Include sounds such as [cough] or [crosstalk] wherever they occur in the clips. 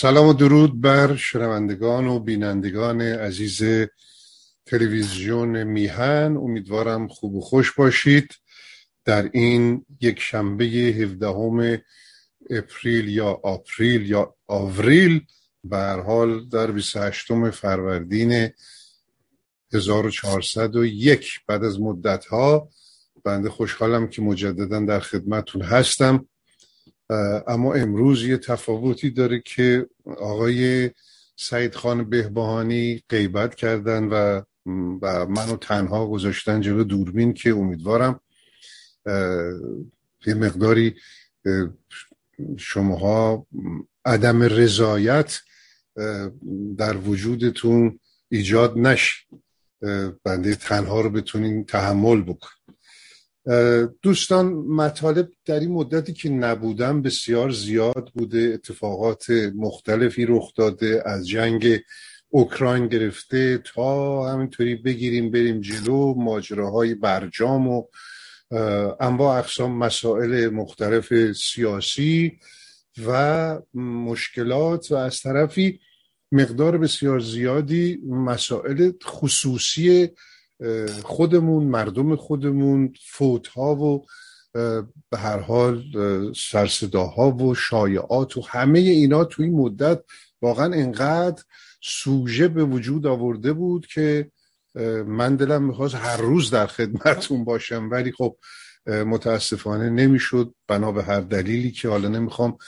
سلام و درود بر شنوندگان و بینندگان عزیز تلویزیون میهن. امیدوارم خوب و خوش باشید. در این یک شنبه 17 اپریل یا آپریل یا آوریل به حال در 28 فروردین 1401 بعد از مدت ها بنده خوشحالم که مجددا در خدمتون هستم. اما امروز یه تفاوتی داره که آقای سعید خان بهبهانی غیبت کردن و و منو تنها گذاشتن جلو دوربین که امیدوارم یه مقداری شماها عدم رضایت در وجودتون ایجاد نش بنده تنها رو بتونین تحمل بکن دوستان مطالب در این مدتی که نبودم بسیار زیاد بوده اتفاقات مختلفی رخ داده از جنگ اوکراین گرفته تا همینطوری بگیریم بریم جلو ماجراهای برجام و انواع اقسام مسائل مختلف سیاسی و مشکلات و از طرفی مقدار بسیار زیادی مسائل خصوصی خودمون مردم خودمون فوت ها و به هر حال سرصداها و شایعات و همه اینا توی این مدت واقعا انقدر سوژه به وجود آورده بود که من دلم می‌خواست هر روز در خدمتون باشم. ولی خب متاسفانه نمی‌شد. بنا به هر دلیلی که حالا نمی‌خوام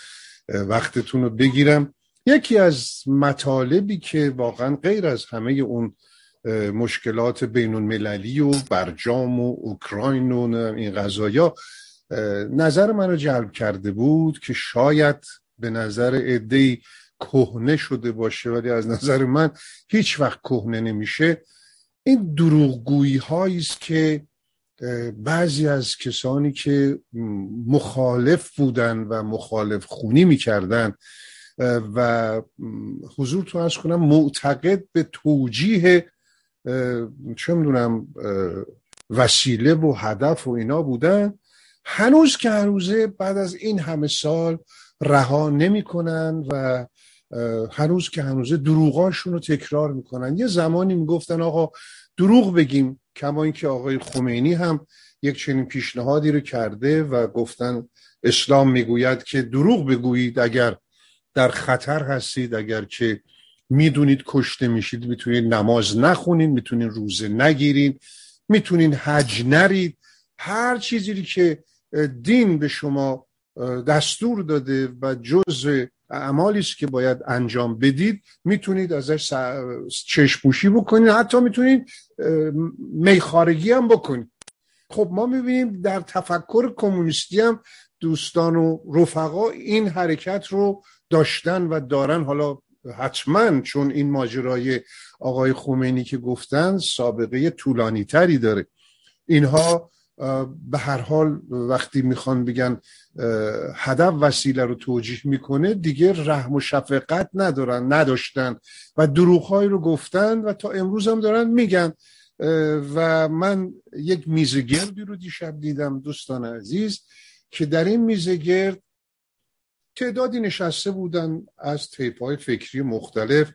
وقتتون رو بگیرم. یکی از مطالبی که واقعا غیر از همه اون مشکلات بین المللی و برجام و اوکراین و این غذایا نظر منو جلب کرده بود که شاید به نظر عده کهنه شده باشه ولی از نظر من هیچ وقت کهنه نمیشه. این دروغگویی هایی است که بعضی از کسانی که مخالف بودن و مخالف خونی می‌کردن و حضور تو از کنم معتقد به توجیه چه می‌دونم وسیله و هدف و اینا بودن. هنوز که هنوزه بعد از این همه سال رها نمی‌کنن و هنوز که هنوزه دروغاشون رو تکرار می‌کنن. یه زمانی می‌گفتن آقا دروغ بگیم کما اینکه آقای خمینی هم یک چنین پیشنهادی رو کرده و گفتن اسلام می‌گوید که دروغ بگویید اگر در خطر هستید اگر که می‌دونید کشته میشید می‌تونید نماز نخونید می‌تونید روزه نگیرید می‌تونید حج نرید. هر چیزی که دین به شما دستور داده و جز اعمالی است که باید انجام بدید می‌تونید ازش چشپوشی بکنید. حتی می‌تونید میخارگی هم بکنید. خب ما می‌بینیم در تفکر کمونیستی هم دوستان و رفقا این حرکت رو داشتن و دارن. حالا حتما چون این ماجرای آقای خمینی که گفتن سابقه طولانی تری داره. اینها به هر حال وقتی می‌خوان بگن هدف وسیله رو توجیه می‌کنه دیگه رحم و شفقت ندارن نداشتن و دروغهایی رو گفتن و تا امروز هم دارن میگن. و من یک میزگردی رو دیشب دیدم دوستان عزیز که در این میزگرد تعدادی نشسته بودن از تیپ های فکری مختلف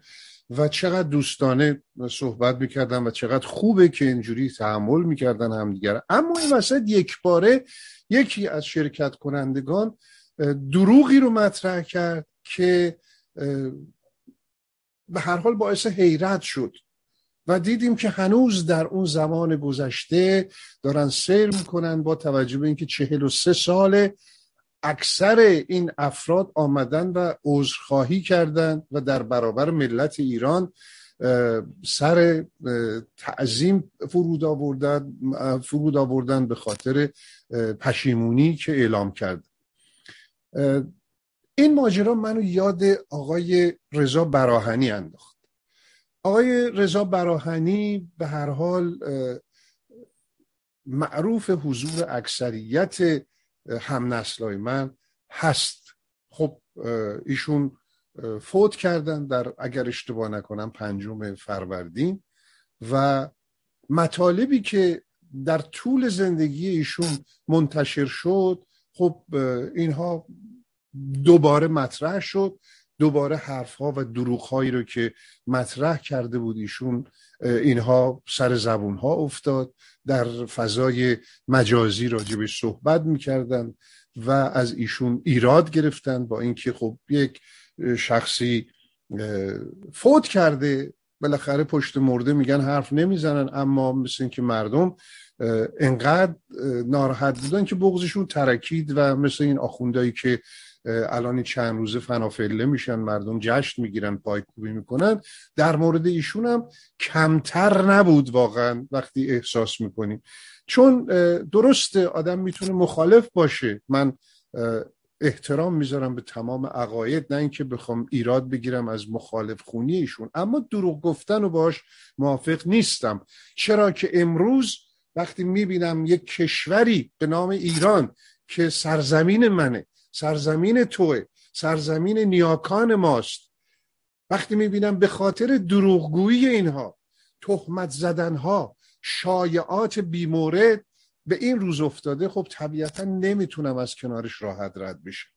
و چقدر دوستانه صحبت می‌کردن و چقدر خوبه که اینجوری تحمل می‌کردن همدیگر. اما این وسط یک باره یکی از شرکت کنندگان دروغی رو مطرح کرد که به هر حال باعث حیرت شد و دیدیم که هنوز در اون زمان گذشته دارن سیر می‌کنن با توجه به اینکه چهل و سه ساله اکثر این افراد آمدن و عذرخواهی کردند و در برابر ملت ایران سر تعظیم فرود آوردن فرود آوردن به خاطر پشیمونی که اعلام کرد. این ماجرا منو یاد آقای رضا براهنی انداخت. آقای رضا براهنی به هر حال معروف حضور اکثریت همنسلای من هست. خب ایشون فوت کردن در اگر اشتباه نکنم پنجم فروردین و مطالبی که در طول زندگی ایشون منتشر شد خب اینها دوباره مطرح شد. دوباره حرفها و دروغهایی رو که مطرح کرده بود ایشون اینها سر زبون ها افتاد در فضای مجازی راجبش صحبت می‌کردن و از ایشون ایراد گرفتن با اینکه خب یک شخصی فوت کرده بالاخره پشت مرده میگن حرف نمی‌زنن اما مثل اینکه مردم انقدر ناراحت بودن که بغزشون ترکید و مثل این آخوندهایی که الان چند روزه فنافله میشن مردم جشن می‌گیرن پایکوبی می‌کنن. در مورد ایشون هم کمتر نبود واقعا وقتی احساس می‌کنیم. چون درست آدم می‌تونه مخالف باشه. من احترام می‌ذارم به تمام عقاید نه اینکه بخوام ایراد بگیرم از مخالف خونی ایشون. اما دروغ گفتن و باش موافق نیستم. چرا که امروز وقتی می‌بینم یک کشوری به نام ایران که سرزمین منه سرزمین توه. سرزمین نیاکان ماست. وقتی می‌بینم به خاطر دروغگویی اینها تهمت زدنها شایعات بیمورد به این روز افتاده خب طبیعتا نمی‌تونم از کنارش راحت رد بشم.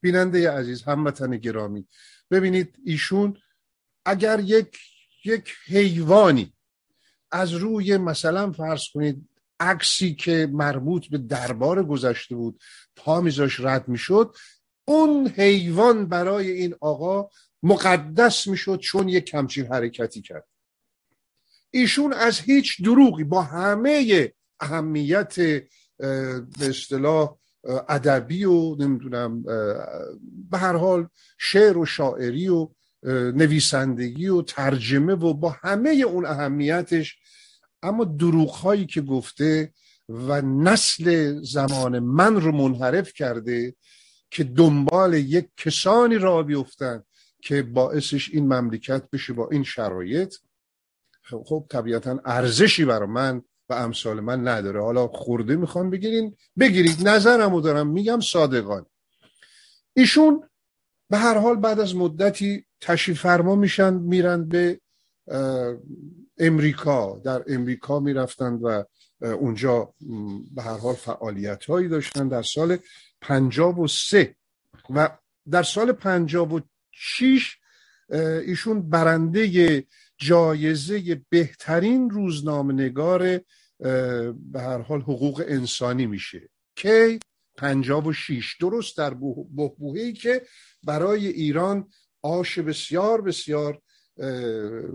بیننده عزیز هموطن گرامی ببینید ایشون اگر یک یک حیوانی از روی مثلا فرض کنید عکسی که مربوط به دربار گذشته بود پا میذاش رد می‌شد اون حیوان برای این آقا مقدس می‌شد چون یک کمچین حرکتی کرد. ایشون از هیچ دروغی با همه اهمیت به اصطلاح ادبی و نمی‌دونم به هر حال شعر و شاعری و نویسندگی و ترجمه و با همه اون اهمیتش اما دروغ هایی که گفته و نسل زمان من رو منحرف کرده که دنبال یک کسانی را بیفتن که باعثش این مملکت بشه با این شرایط خب, خب طبیعتا ارزشی برای من و امثال من نداره. حالا خورده می‌خوان بگیرین؟ بگیرید. نظرمو دارم. میگم صادقان ایشون به هر حال بعد از مدتی تشریف فرما میشن میرن به امریکا. در امریکا می‌رفتند و اونجا به هر حال فعالیت هایی داشتن. در سال پنجاب و سه و در سال پنجاب و شیش ایشون برنده جایزه بهترین روزنامه نگار به هر حال حقوق انسانی میشه. کی؟ پنجاب و شیش درست در بهبوهی که برای ایران آش بسیار بسیار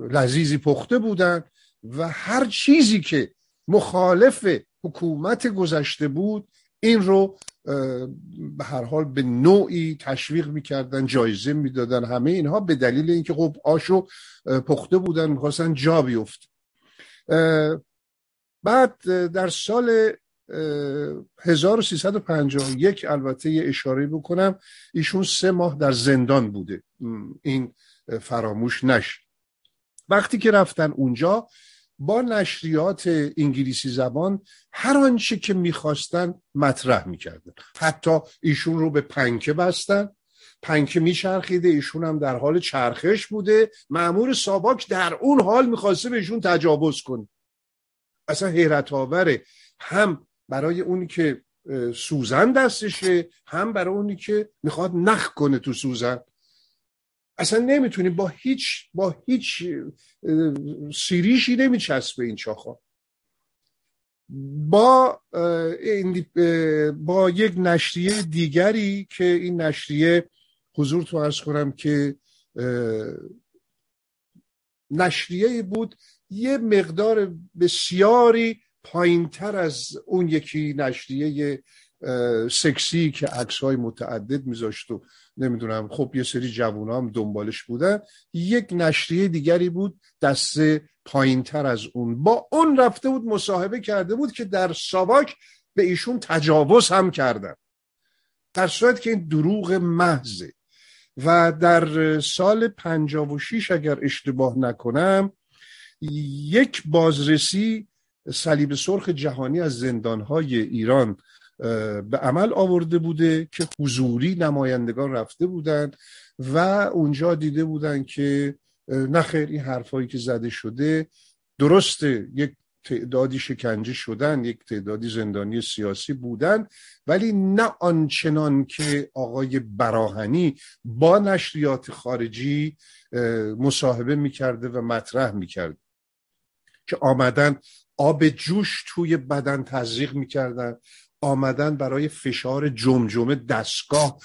لذیذی پخته بودن و هر چیزی که مخالف حکومت گذشته بود این رو به هر حال به نوعی تشویق می‌کردن جایزه می‌دادن. همه اینها به دلیل اینکه خب آشو پخته بودن می‌خواستن جا بیفت بعد در سال 1351 البته یه اشاره بکنم ایشون سه ماه در زندان بوده. این فراموش نش وقتی که رفتن اونجا با نشریات انگلیسی زبان هر آنچه که می‌خواستن مطرح می‌کردن. حتی ایشون رو به پنکه بستن. پنکه میچرخیده ایشون هم در حال چرخش بوده. معمور ساباک در اون حال می‌خواسته به ایشون تجاوز کنه. اصلا حیرت آوره هم برای اونی که سوزن دستشه هم برای اونی که می‌خواد نخ کنه تو سوزن. اصلا نمی‌تونی با هیچ با هیچ سیریشی نمیچسبه این چاخا. با با یک نشریه دیگری که این نشریه حضور تو ارز کنم که نشریه بود یه مقدار بسیاری پایینتر از اون یکی نشریه سکسی که عکس های متعدد میذاشت و نمی‌دونم خب یه سری جوون هم دنبالش بودن. یک نشریه دیگری بود دسته پایین تر از اون. با اون رفته بود مصاحبه کرده بود که در ساواک به ایشون تجاوز هم کردن. در صورت که این دروغ محضه. و در سال 56 اگر اشتباه نکنم یک بازرسی صلیب سرخ جهانی از زندانهای ایران به عمل آورده بوده که حضوری نمایندگان رفته بودند و اونجا دیده بودن که نخیر این حرفایی که زده شده درسته یک تعدادی شکنجه شدن یک تعدادی زندانی سیاسی بودن ولی نه آنچنان که آقای براهنی با نشریات خارجی مصاحبه می‌کرده و مطرح می‌کرده که آمدن آب جوش توی بدن تزریق می‌کردن. آمدن برای فشار جمجمه دستگاه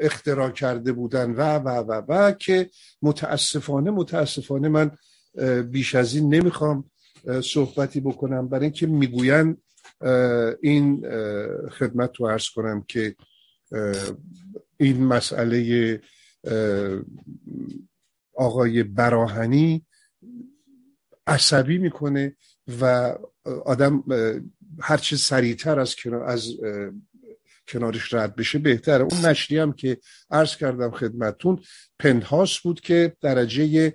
اختراع کرده بودن و و و و که متاسفانه متاسفانه من بیش از این نمی‌خوام صحبتی بکنم. برای اینکه می‌گویند این خدمت رو عرض کنم که این مسئله آقای براهنی عصبی می‌کنه و آدم هرچه سریعتر از از کنارش رد بشه بهتره. اون نشری هم که عرض کردم خدمتون پنهاس بود که درجه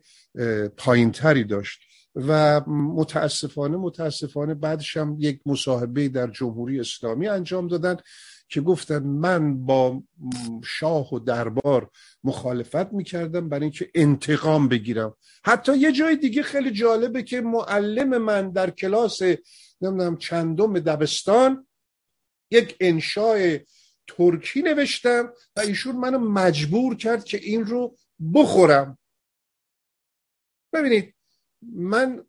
پایینتری داشت و متاسفانه متاسفانه بعدش هم یک مصاحبه در جمهوری اسلامی انجام دادن که گفتن من با شاه و دربار مخالفت می‌کردم برای اینکه انتقام بگیرم. حتی یه جای دیگه خیلی جالبه که معلم من در کلاس نمی‌دونم چندم دبستان یک انشاء ترکی نوشتم و ایشون منو مجبور کرد که این رو بخورم. ببینید من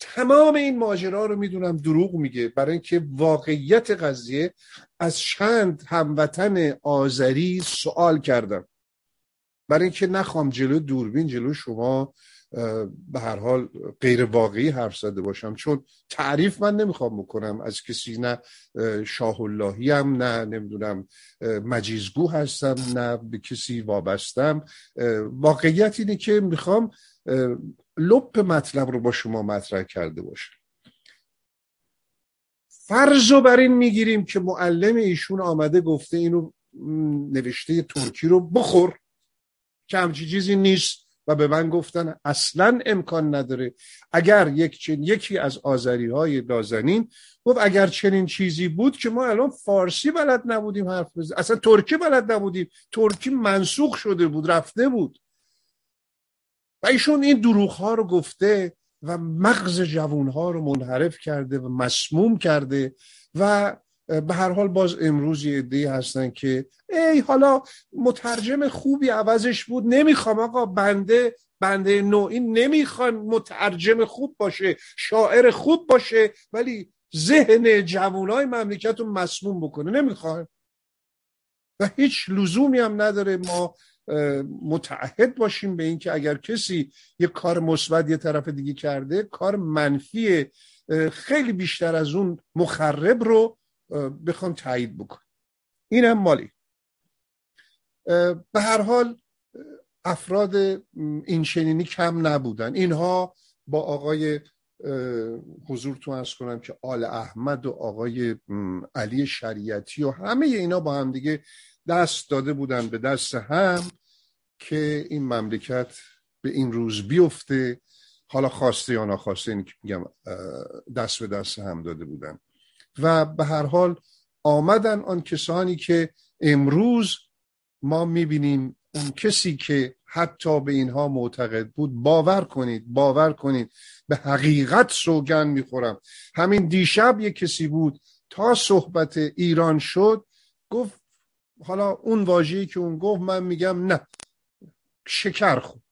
تمام این ماجرا رو می‌دونم دروغ میگه برای اینکه واقعیت قضیه از چند هموطن آذری سوال کردم. برای اینکه نخوام جلو دوربین جلو شما به هر حال غیر واقعی حرف زده باشم. چون تعریف من نمی‌خوام بکنم. از کسی نه شاه اللهی هم نه نمی‌دونم مجیزگو هستم نه به کسی وابستم. واقعیت اینه که می‌خوام لپ مطلب رو با شما مطرح کرده باشم. فرض رو بر این می‌گیریم که معلم ایشون آمده گفته اینو نوشته ترکی رو بخور که همچی چیزی نیست. و به من گفتن اصلا امکان نداره. اگر یک چن... یکی از آذری های دازنین گفت اگر چنین چیزی بود که ما الان فارسی بلد نبودیم حرف بزنیم. اصلا ترکی بلد نبودیم. ترکی منسوخ شده بود رفته بود. و ایشون این دروغ ها رو گفته و مغز جوون ها رو منحرف کرده و مسموم کرده و به هر حال باز امروز یه هستن که ای حالا مترجم خوبی عوضش بود نمی‌خوام آقا بنده بنده نوعی نمی‌خوان مترجم خوب باشه شاعر خوب باشه ولی ذهن جوانای مملکت رو مسموم بکنه نمی‌خوان. و هیچ لزومی هم نداره ما متعهد باشیم به اینکه اگر کسی یه کار مثبت یه طرف دیگه کرده کار منفی خیلی بیشتر از اون مخرب رو بخوام تایید بکن اینم مالی. به هر حال افراد این شنینی کم نبودن. اینها با آقای حضور تو ارز کنم که آل احمد و آقای علی شریعتی و همه اینا با هم دیگه دست داده بودن به دست هم که این مملکت به این روز بیفته. حالا خواسته یا ناخواسته این که میگم دست به دست هم داده بودن. و به هر حال آمدن آن کسانی که امروز ما می‌بینیم اون کسی که حتی به اینها معتقد بود باور کنید باور کنید. به حقیقت سوگن می‌خورم. همین دیشب یک کسی بود تا صحبت ایران شد گفت حالا اون واژه‌ای که اون گفت من میگم نه شکر خورد.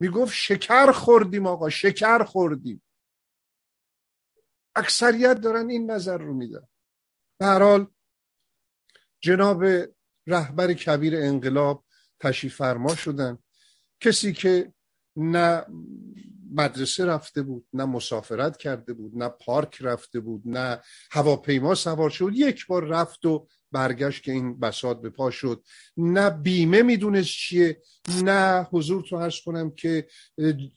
می‌گفت شکر خوردیم آقا شکر خوردیم. اکثریت دارن این نظر رو میدن. به حال جناب رهبر کبیر انقلاب تشریف فرما شدن. کسی که نه مدرسه رفته بود نه مسافرت کرده بود نه پارک رفته بود نه هواپیما سوار شد. یک بار رفت و برگشت که این بساط به پا شد. نه بیمه می‌دونست چیه نه حضور تو هست کنم که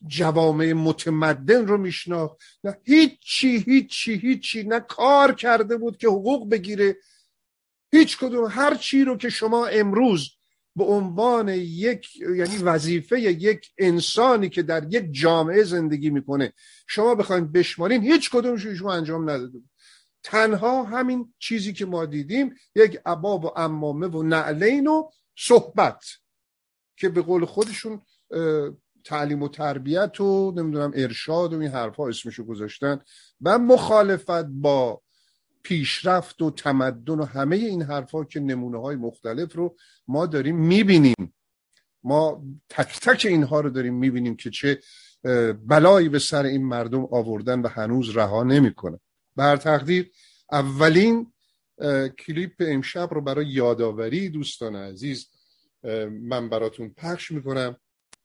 جوامع متمدن رو میشناخت. نه هیچی هیچی هیچی نه کار کرده بود که حقوق بگیره. هیچ کدوم هر چی رو که شما امروز به عنوان یک یعنی وظیفه یک انسانی که در یک جامعه زندگی می‌کنه. شما بخواید بشمارین هیچ کدومش شما انجام نداده تنها همین چیزی که ما دیدیم یک عباب و امامه و نعلین و صحبت که به قول خودشون تعلیم و تربیت و نمی‌دونم ارشاد و این حرفها اسمشو گذاشتن و مخالفت با پیشرفت و تمدن و همه این حرفها که نمونه های مختلف رو ما داریم می‌بینیم. ما تک تک اینها رو داریم می‌بینیم که چه بلایی به سر این مردم آوردن و هنوز رها نمی‌کنه. بر تقدیر اولین کلیپ امشب رو برای یادآوری دوستان عزیز من براتون پخش می‌کنم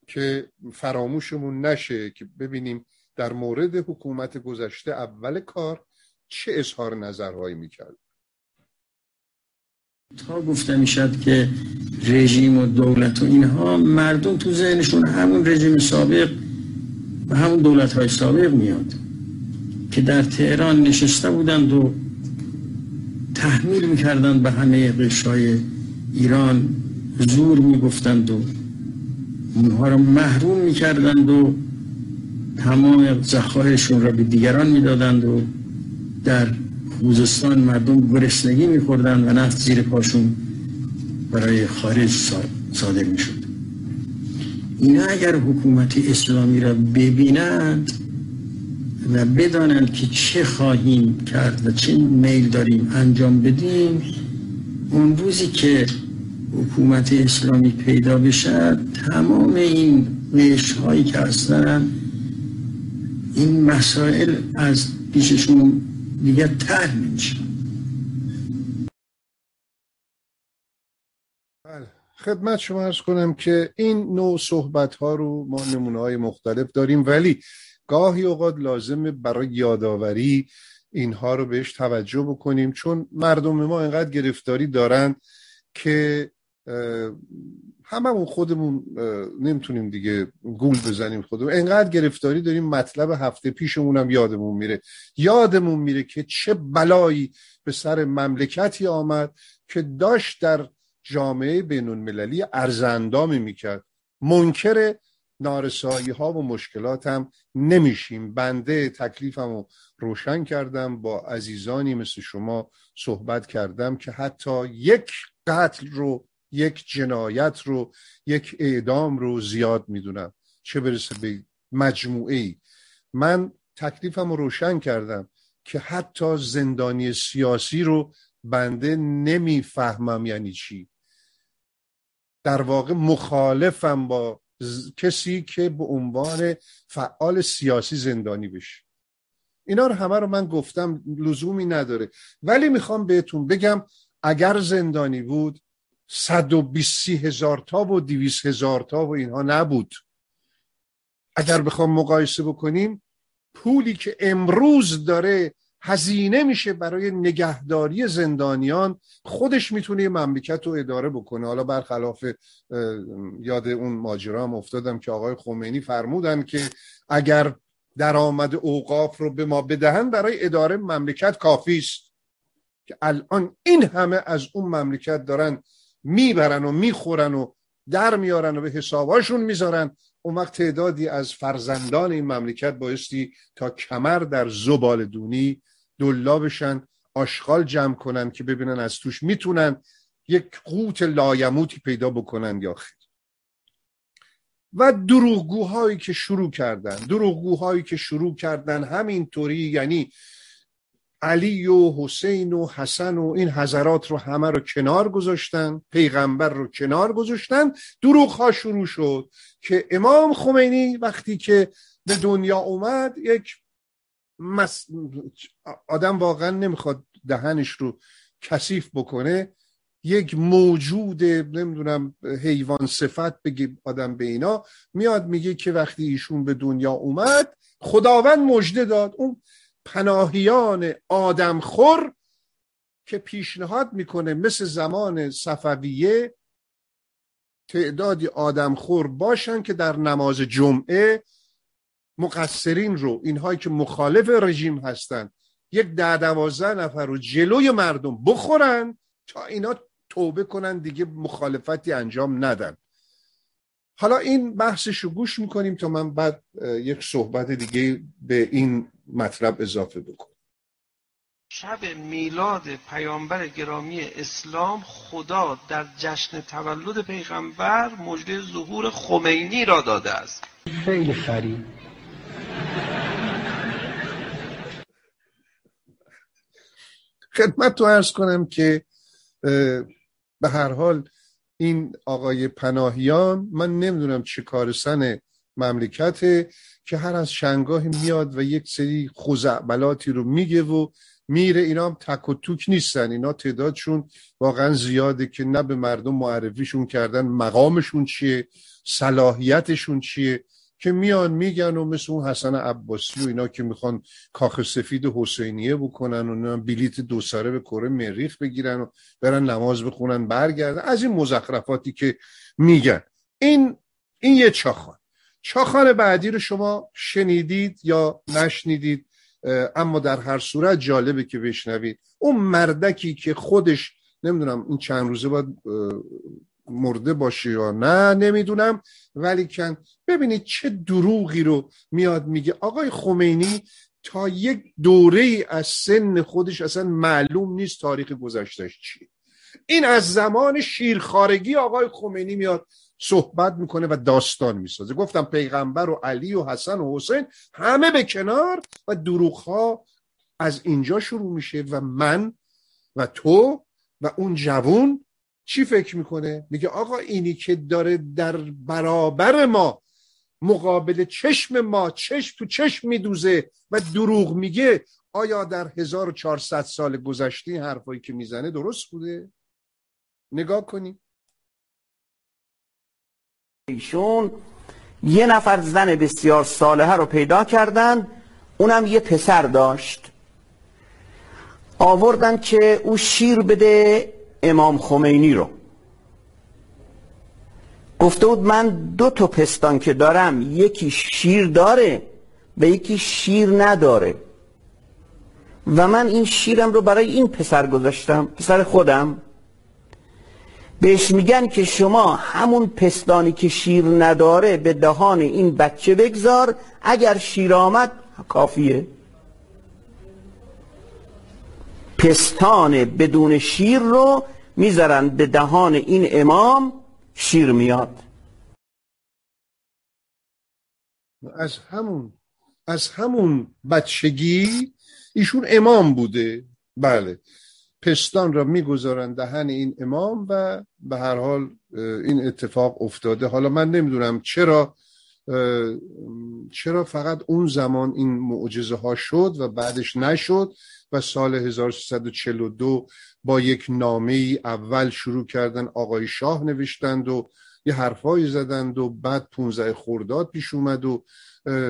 که فراموشمون نشه که ببینیم در مورد حکومت گذشته اول کار چه اظهار نظرهایی می‌کرد؟ تا گفته می‌شد که رژیم و دولت و اینها مردم تو ذهنشون همون رژیم سابق و همون دولت های سابق میاد که در تهران نشسته بودند و تحمیل می‌کردند به همه قشای ایران زور می‌گفتند و اونها را محروم می‌کردند و تمام زخارشون را به دیگران می‌دادند و در خوزستان مردم گرسنگی میخوردن و نفت زیر پاشون برای خارج صادر می‌شد. اینا اگر حکومت اسلامی را ببینند و بدانند که چه خواهیم کرد و چه میل داریم انجام بدیم اون روزی که حکومت اسلامی پیدا بشد تمام این قش هایی که هستن این مسائل از پیششون دیگه تر نمیشه بله. خدمت شما ارز کنم که این نوع صحبت ها رو ما نمونه های مختلف داریم ولی گاهی اوقات لازمه برای یادآوری اینها رو بهش توجه بکنیم چون مردم ما اینقدر گرفتاری دارن که هممون خودمون نمی‌تونیم دیگه گول بزنیم خودمون. انقدر گرفتاری داریم مطلب هفته پیشمون هم یادمون میره. یادمون میره که چه بلایی به سر مملکتی آمد که داشت در جامعه بین المللی ارزندامی می‌کرد. منکر نارسایی ها و مشکلات هم نمیشیم. بنده تکلیفم رو روشن کردم. با عزیزانی مثل شما صحبت کردم که حتی یک قتل رو یک جنایت رو یک اعدام رو زیاد می‌دونم. چه برسه به مجموعه ای من تکلیفم رو روشن کردم که حتی زندانی سیاسی رو بنده نمی‌فهمم یعنی چی. در واقع مخالفم با کسی که به عنوان فعال سیاسی زندانی بشه. اینا رو همه رو من گفتم لزومی نداره. ولی می‌خوام بهتون بگم اگر زندانی بود صد و هزار تا و دیویس هزار تا و اینها نبود. اگر بخوام مقایسه بکنیم پولی که امروز داره هزینه میشه برای نگهداری زندانیان خودش می‌تونه یه مملکت رو اداره بکنه. حالا برخلاف یاد اون ماجرا هم افتادم که آقای خمینی فرمودن که اگر درآمد اوقاف رو به ما بدهن برای اداره مملکت کافی است. که الان این همه از اون مملکت دارن می‌برن و می‌خورن و در میارن و به حساباشون می‌ذارن. اون وقت تعدادی از فرزندان این مملکت بایستی تا کمر در زبال دونی دلا بشن آشغال جمع کنن که ببینن از توش می‌تونن یک قوت لایموتی پیدا بکنن یا خیر. و دروغگوهایی که شروع کردن دروغگوهایی که شروع کردن همینطوری یعنی علی و حسین و حسن و این حضرات رو همه رو کنار گذاشتن پیغمبر رو کنار گذاشتن. دروغ ها شروع شد که امام خمینی وقتی که به دنیا اومد یک آدم واقعا نمی‌خواد دهنش رو کثیف بکنه. یک موجود نمی‌دونم حیوان صفت بگی آدم به اینا میاد میگه که وقتی ایشون به دنیا اومد خداوند مژده داد. اون پناهیان آدمخور که پیشنهاد می‌کنه مثل زمان صفویه تعدادی آدمخور باشن که در نماز جمعه مقصرین رو اینهایی که مخالف رژیم هستن یک ده دوازده نفر رو جلوی مردم بخورن تا اینا توبه کنن دیگه مخالفتی انجام ندن. حالا این بحثش رو گوش می‌کنیم تا من بعد یک صحبت دیگه به این مطلب اضافه بکنم. شب میلاد پیامبر گرامی اسلام خدا در جشن تولد پیغمبر مجده ظهور خمینی را داده است. خیلی خرید. خدمت تو ارز کنم که به هر حال این آقای پناهیان من نمی‌دونم چه کارسن مملکته که هر از شنگاهی میاد و یک سری خوزعبلاتی رو میگه و میره. اینا هم تک و توک نیستن. اینا تعدادشون واقعا زیاده که نه به مردم معرفیشون کردن مقامشون چیه صلاحیتشون چیه. که میان میگن و مثل اون حسن عباسی و اینا که می‌خوان کاخ سفید حسینیه بکنن و بلیت دو سره به کره مریخ بگیرن و برن نماز بخونن برگردن. از این مزخرفاتی که میگن. این این یه چاخان. چاخان بعدی رو شما شنیدید یا نشنیدید؟ اما در هر صورت جالبه که بشنوید. اون مردکی که خودش نمی‌دونم این چند روزه باید مرده باشه یا نه نمی‌دونم. ولی کن ببینید چه دروغی رو میاد میگه. آقای خمینی تا یک دوره از سن خودش اصلا معلوم نیست تاریخ گذشتش چیه این از زمان شیرخارگی آقای خمینی میاد صحبت می‌کنه و داستان می‌سازه. گفتم پیغمبر و علی و حسن و حسین همه به کنار و دروغ ها از اینجا شروع میشه و من و تو و اون جوون چی فکر می‌کنه؟ میگه آقا اینی که داره در برابر ما مقابل چشم ما چشم تو چشم میدوزه و دروغ میگه آیا در 1400 سال گذشته حرفایی که می‌زنه درست بوده؟ نگاه کنیم ایشون یه نفر زن بسیار صالحه رو پیدا کردن اونم یه پسر داشت. آوردن که او شیر بده امام خمینی رو. گفته بود من دو تا پستان که دارم یکی شیر داره و یکی شیر نداره. و من این شیرم رو برای این پسر گذاشتم پسر خودم. بهش میگن که شما همون پستانی که شیر نداره به دهان این بچه بگذار اگر شیر آمد کافیه. پستان بدون شیر رو می‌ذارن به دهان این امام شیر میاد. از همون از همون بچگی ایشون امام بوده. بله. پستان را می‌گذارن دهن این امام و به هر حال این اتفاق افتاده. حالا من نمی‌دونم چرا چرا فقط اون زمان این معجزه ها شد و بعدش نشد. و سال 1342 با یک نامه ای اول شروع کردن آقای شاه نوشتند و یه حرفایی زدند و بعد 15 خورداد پیش اومد و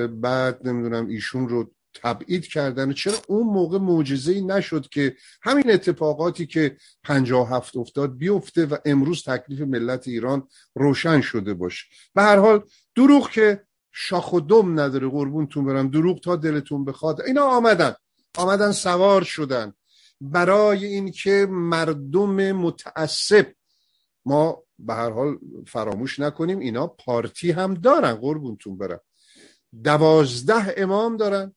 بعد نمی‌دونم ایشون رو تبعید کردن. چرا اون موقع معجزه ای نشد که همین اتفاقاتی که 57 افتاد بیفته و امروز تکلیف ملت ایران روشن شده باشه؟ به هر حال دروغ که شاخ و دم نداره قربونتون برم دروغ تا دلتون بخواد اینا آمدن. آمدن سوار شدن. برای اینکه مردم متعصب. ما به هر حال فراموش نکنیم اینا پارتی هم دارن قربونتون برم. دوازده امام دارن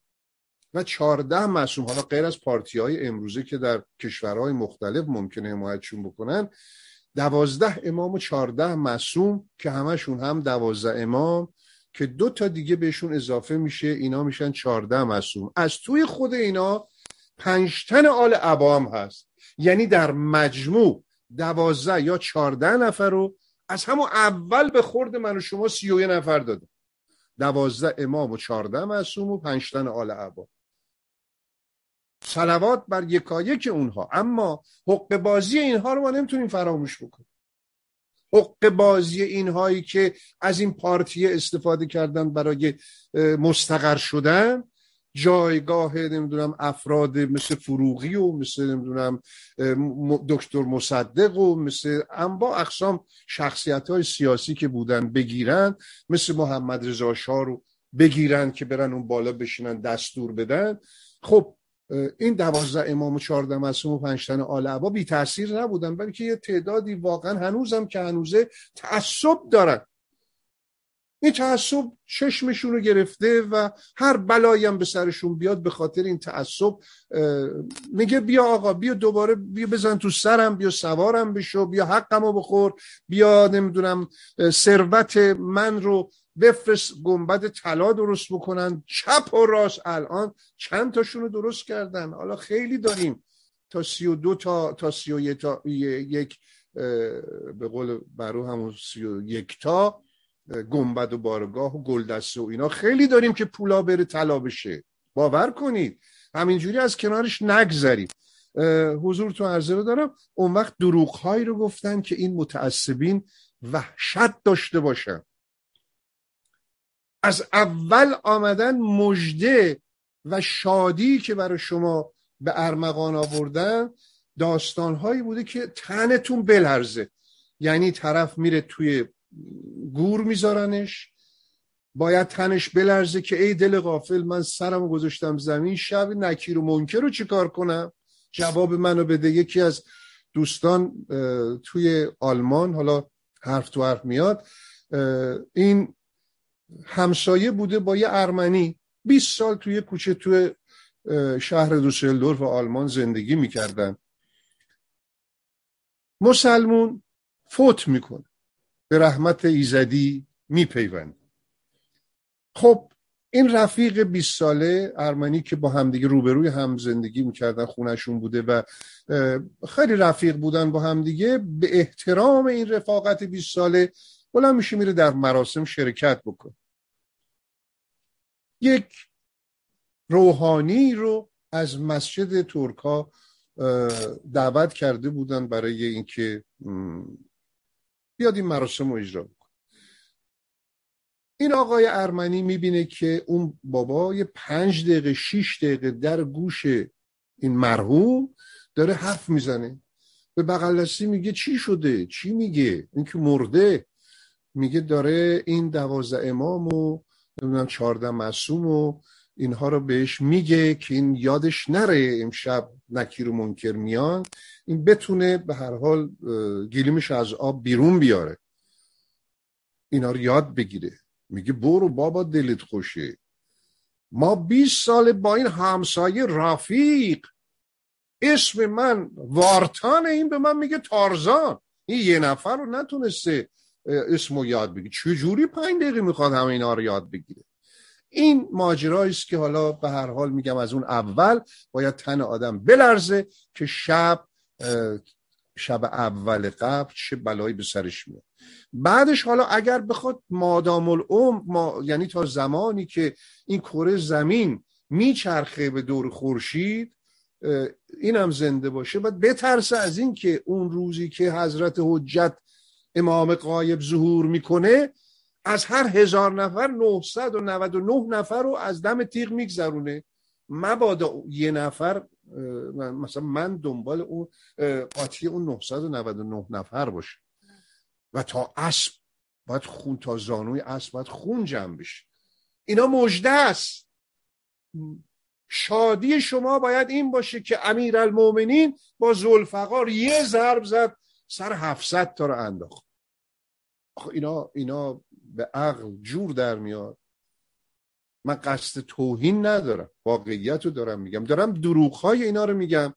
و چهارده معصوم. حالا غیر از پارتی های امروزه که در کشورهای مختلف ممکنه حمایتشون بکنن دوازده امام و چهارده معصوم که همشون هم دوازده امام که دو تا دیگه بهشون اضافه میشه اینا میشن چهارده معصوم از توی خود اینا پنجتن آل عبام هست. یعنی در مجموع دوازده یا چهارده نفر رو از همون اول به خورد من و شما سی و نفر داده. دوازده امام و چهارده معصوم و پنجتن آل عبام سلوات بر یکایک اونها. اما حق بازی اینها رو ما نمی‌تونیم فراموش بکنیم. حق بازی اینهایی که از این پارتی استفاده کردن برای مستقر شدن جایگاه نمی‌دونم افراد مثل فروغی و مثل نمی‌دونم دکتر مصدق و مثل انواع اقسام شخصیت های سیاسی که بودن بگیرن مثل محمد رضا شاه رو بگیرن که برن اون بالا بشینن دستور بدن. خب این دوازده امام و چهارده معصوم و پنجتن آل عبا بی تاثیر نبودن بلکه یه تعدادی واقعا هنوزم که هنوزه تعصب دارن. این تعصب چشمشون رو گرفته و هر بلایم به سرشون بیاد به خاطر این تعصب میگه بیا آقا بیا دوباره بیا بزن تو سرم بیا سوارم بشو بیا حقم رو بخور بیا نمی‌دونم ثروت من رو بفرست گنبد طلا درست بکنن. چپ و راست. الان چند تاشون رو درست کردن. حالا خیلی داریم. تا سی و دو تا تا سی و یک به قول برو همون سی و یک تا گنبد و بارگاه و گلدسته و اینا. خیلی داریم که پولا بره طلا بشه. باور کنید. همینجوری از کنارش نگذریم. حضور تو عرضه رو دارم. اون وقت دروغ رو گفتن که این متعصبین وحشت داشته باشن. از اول آمدن مجده و شادی که برای شما به ارمغان آوردن داستانهایی بوده که تنتون بلرزه. یعنی طرف میره توی گور میذارنش. باید تنش بلرزه که ای دل غافل من سرم گذاشتم زمین شب نکیر و منکر رو چیکار کنم؟ جواب منو بده. یکی از دوستان توی آلمان حالا حرف تو حرف میاد این همسایه بوده با یه ارمنی. 20 سال توی کوچه توی شهر دوسلدورف آلمان زندگی می‌کردن. مسلمون فوت می‌کنه. به رحمت ایزدی میپیوند. خب این رفیق 20 ساله ارمنی که با همدیگه روبروی هم زندگی می‌کردن خونشون بوده و خیلی رفیق بودن با همدیگه به احترام این رفاقت 20 ساله بلند میشه میره در مراسم شرکت بکن یک روحانی رو از مسجد ترکا دعوت کرده بودن برای اینکه بیاد این مراسم رو اجرا بکن این آقای ارمنی می‌بینه که اون بابا یه پنج دقیقه شیش دقیقه در گوش این مرحوم داره حرف می‌زنه. به بغل میگه چی شده؟ چی میگه؟ این که مرده. میگه داره این دوازده امام و نمی‌دونم چهارده معصوم و اینها رو بهش میگه که این یادش نره امشب نکیر و منکر میان. این بتونه به هر حال گلیمش از آب بیرون بیاره. اینا رو یاد بگیره. میگه برو بابا دلت خوشه. ما 20 سال با این همسایه رفیق. اسم من وارتان این به من میگه تارزان. این یه نفر رو نتونسته اسمو یاد بگیره چجوری پنج دقیقه می‌خواد همه اینا رو یاد بگیره؟ این ماجرایی است که حالا به هر حال میگم از اون اول باید تن آدم بلرزه که شب شب اول قبل چه بلایی به سرش میاد. بعدش حالا اگر بخواد مادام العمر ما یعنی تا زمانی که این کره زمین میچرخه به دور خورشید اینم زنده باشه. باید بترسه از این که اون روزی که حضرت حجت امام قایب ظهور می‌کنه از هر هزار نفر 999 نفر رو از دم تیغ میگذرونه. مبادا یه نفر مثلا من دنبال اون قاطی اون 999 نفر باشه. و تا اسب باید خون تا زانوی اسب باید خون جمع بشه. اینا مجده است. شادی شما باید این باشه که امیر المومنین با زلفقار یه ضرب زد سر 700 تا رو انداخت. اینا اینا به عقل جور در میاد. من قصد توهین ندارم. واقعیت رو دارم میگم. دارم دروغ اینا رو میگم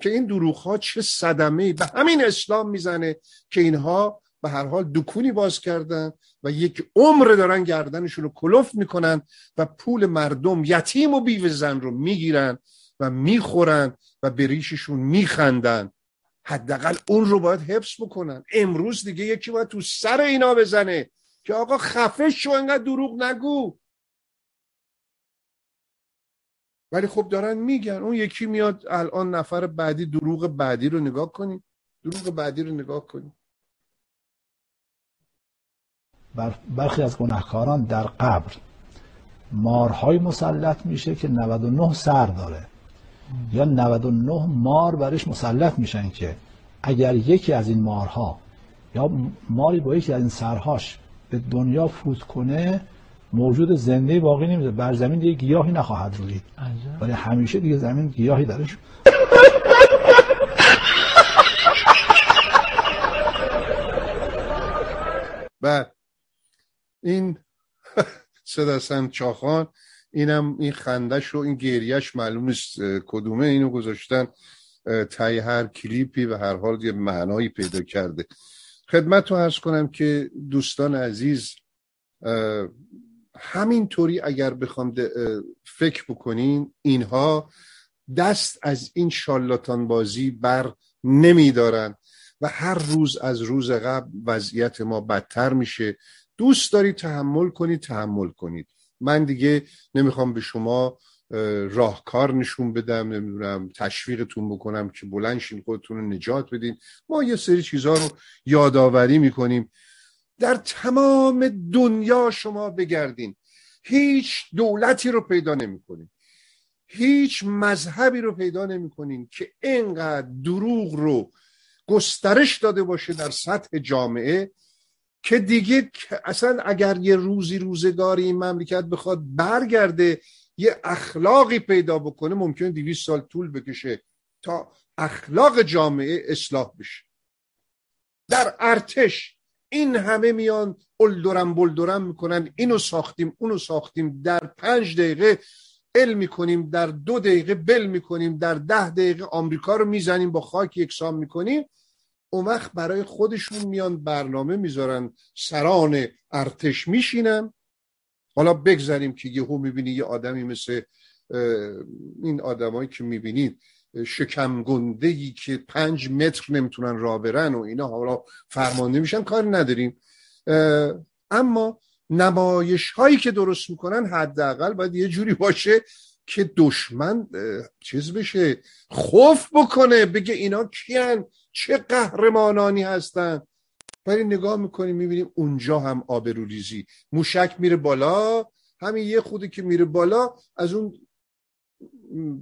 که این دروغ ها چه صدمه به همین اسلام می‌زنه که اینها به هر حال دکونی باز کردن و یک عمر دارن گردنشون رو کلوف می‌کنن و پول مردم یتیم و بیوه زن رو می‌گیرن و می‌خورن و به ریششون میخندن. حداقل اون رو باید حفظ بکنن. امروز دیگه یکی باید تو سر اینا بزنه که آقا خفه شو انقدر دروغ نگو. ولی خب دارن میگن اون یکی میاد الان نفر بعدی دروغ بعدی رو نگاه کنیم دروغ بعدی رو نگاه کنیم برخی از گناهکاران در قبر مارهای مسلط میشه که 99 سر داره. یا 99 مار برش مسلط میشن که اگر یکی از این مارها یا ماری با یکی از این سرهاش به دنیا فوت کنه موجود زنده باقی نمیده بر زمین دیگه گیاهی نخواهد روید ولی همیشه دیگه زمین گیاهی درش. و این [laughs] صدا چاخان اینم این خندش و این گریش معلوم نیست کدومه. اینو گذاشتن تای هر کلیپی و هر حال یه معنایی پیدا کرده. خدمت رو ارز کنم که دوستان عزیز همینطوری اگر بخوام فکر بکنین اینها دست از این شالاتان بازی بر نمیدارن و هر روز از روز قبل وضعیت ما بدتر میشه. دوست دارید تحمل کنید تحمل کنید. من دیگه نمی‌خوام به شما راهکار نشون بدم نمی‌دونم تشویقتون بکنم که بلنشین خودتون رو نجات بدین. ما یه سری چیزها رو یادآوری می‌کنیم. در تمام دنیا شما بگردین. هیچ دولتی رو پیدا نمی‌کنین. هیچ مذهبی رو پیدا نمی‌کنین که اینقدر دروغ رو گسترش داده باشه در سطح جامعه. که دیگه اصلا اگر یه روزی روزگاری این مملکت بخواد برگرده یه اخلاقی پیدا بکنه ممکنه دیویس سال طول بکشه تا اخلاق جامعه اصلاح بشه. در ارتش این همه میان بلدرم بلدرم می‌کنن اینو ساختیم اونو ساختیم در پنج دقیقه ال می‌کنیم در دو دقیقه بل می‌کنیم در ده دقیقه آمریکا رو می‌زنیم با خاک یکسان می‌کنیم. اون وقت برای خودشون میان برنامه می‌ذارن سران ارتش میشینن. حالا بگذاریم که یهو می‌بینی یه آدمی مثل این آدمایی که می‌بینید شکم گنده ای که پنج متر نمی‌تونن را برن و اینا حالا فرمانده میشن کار نداریم. اما نمایش هایی که درست می‌کنن حداقل باید یه جوری باشه که دشمن چیز بشه خوف بکنه بگه اینا کیان؟ چه قهرمانانی هستن. ولی نگاه می‌کنیم می‌بینیم اونجا هم آبروریزی موشک میره بالا. همین یه خودی که میره بالا از اون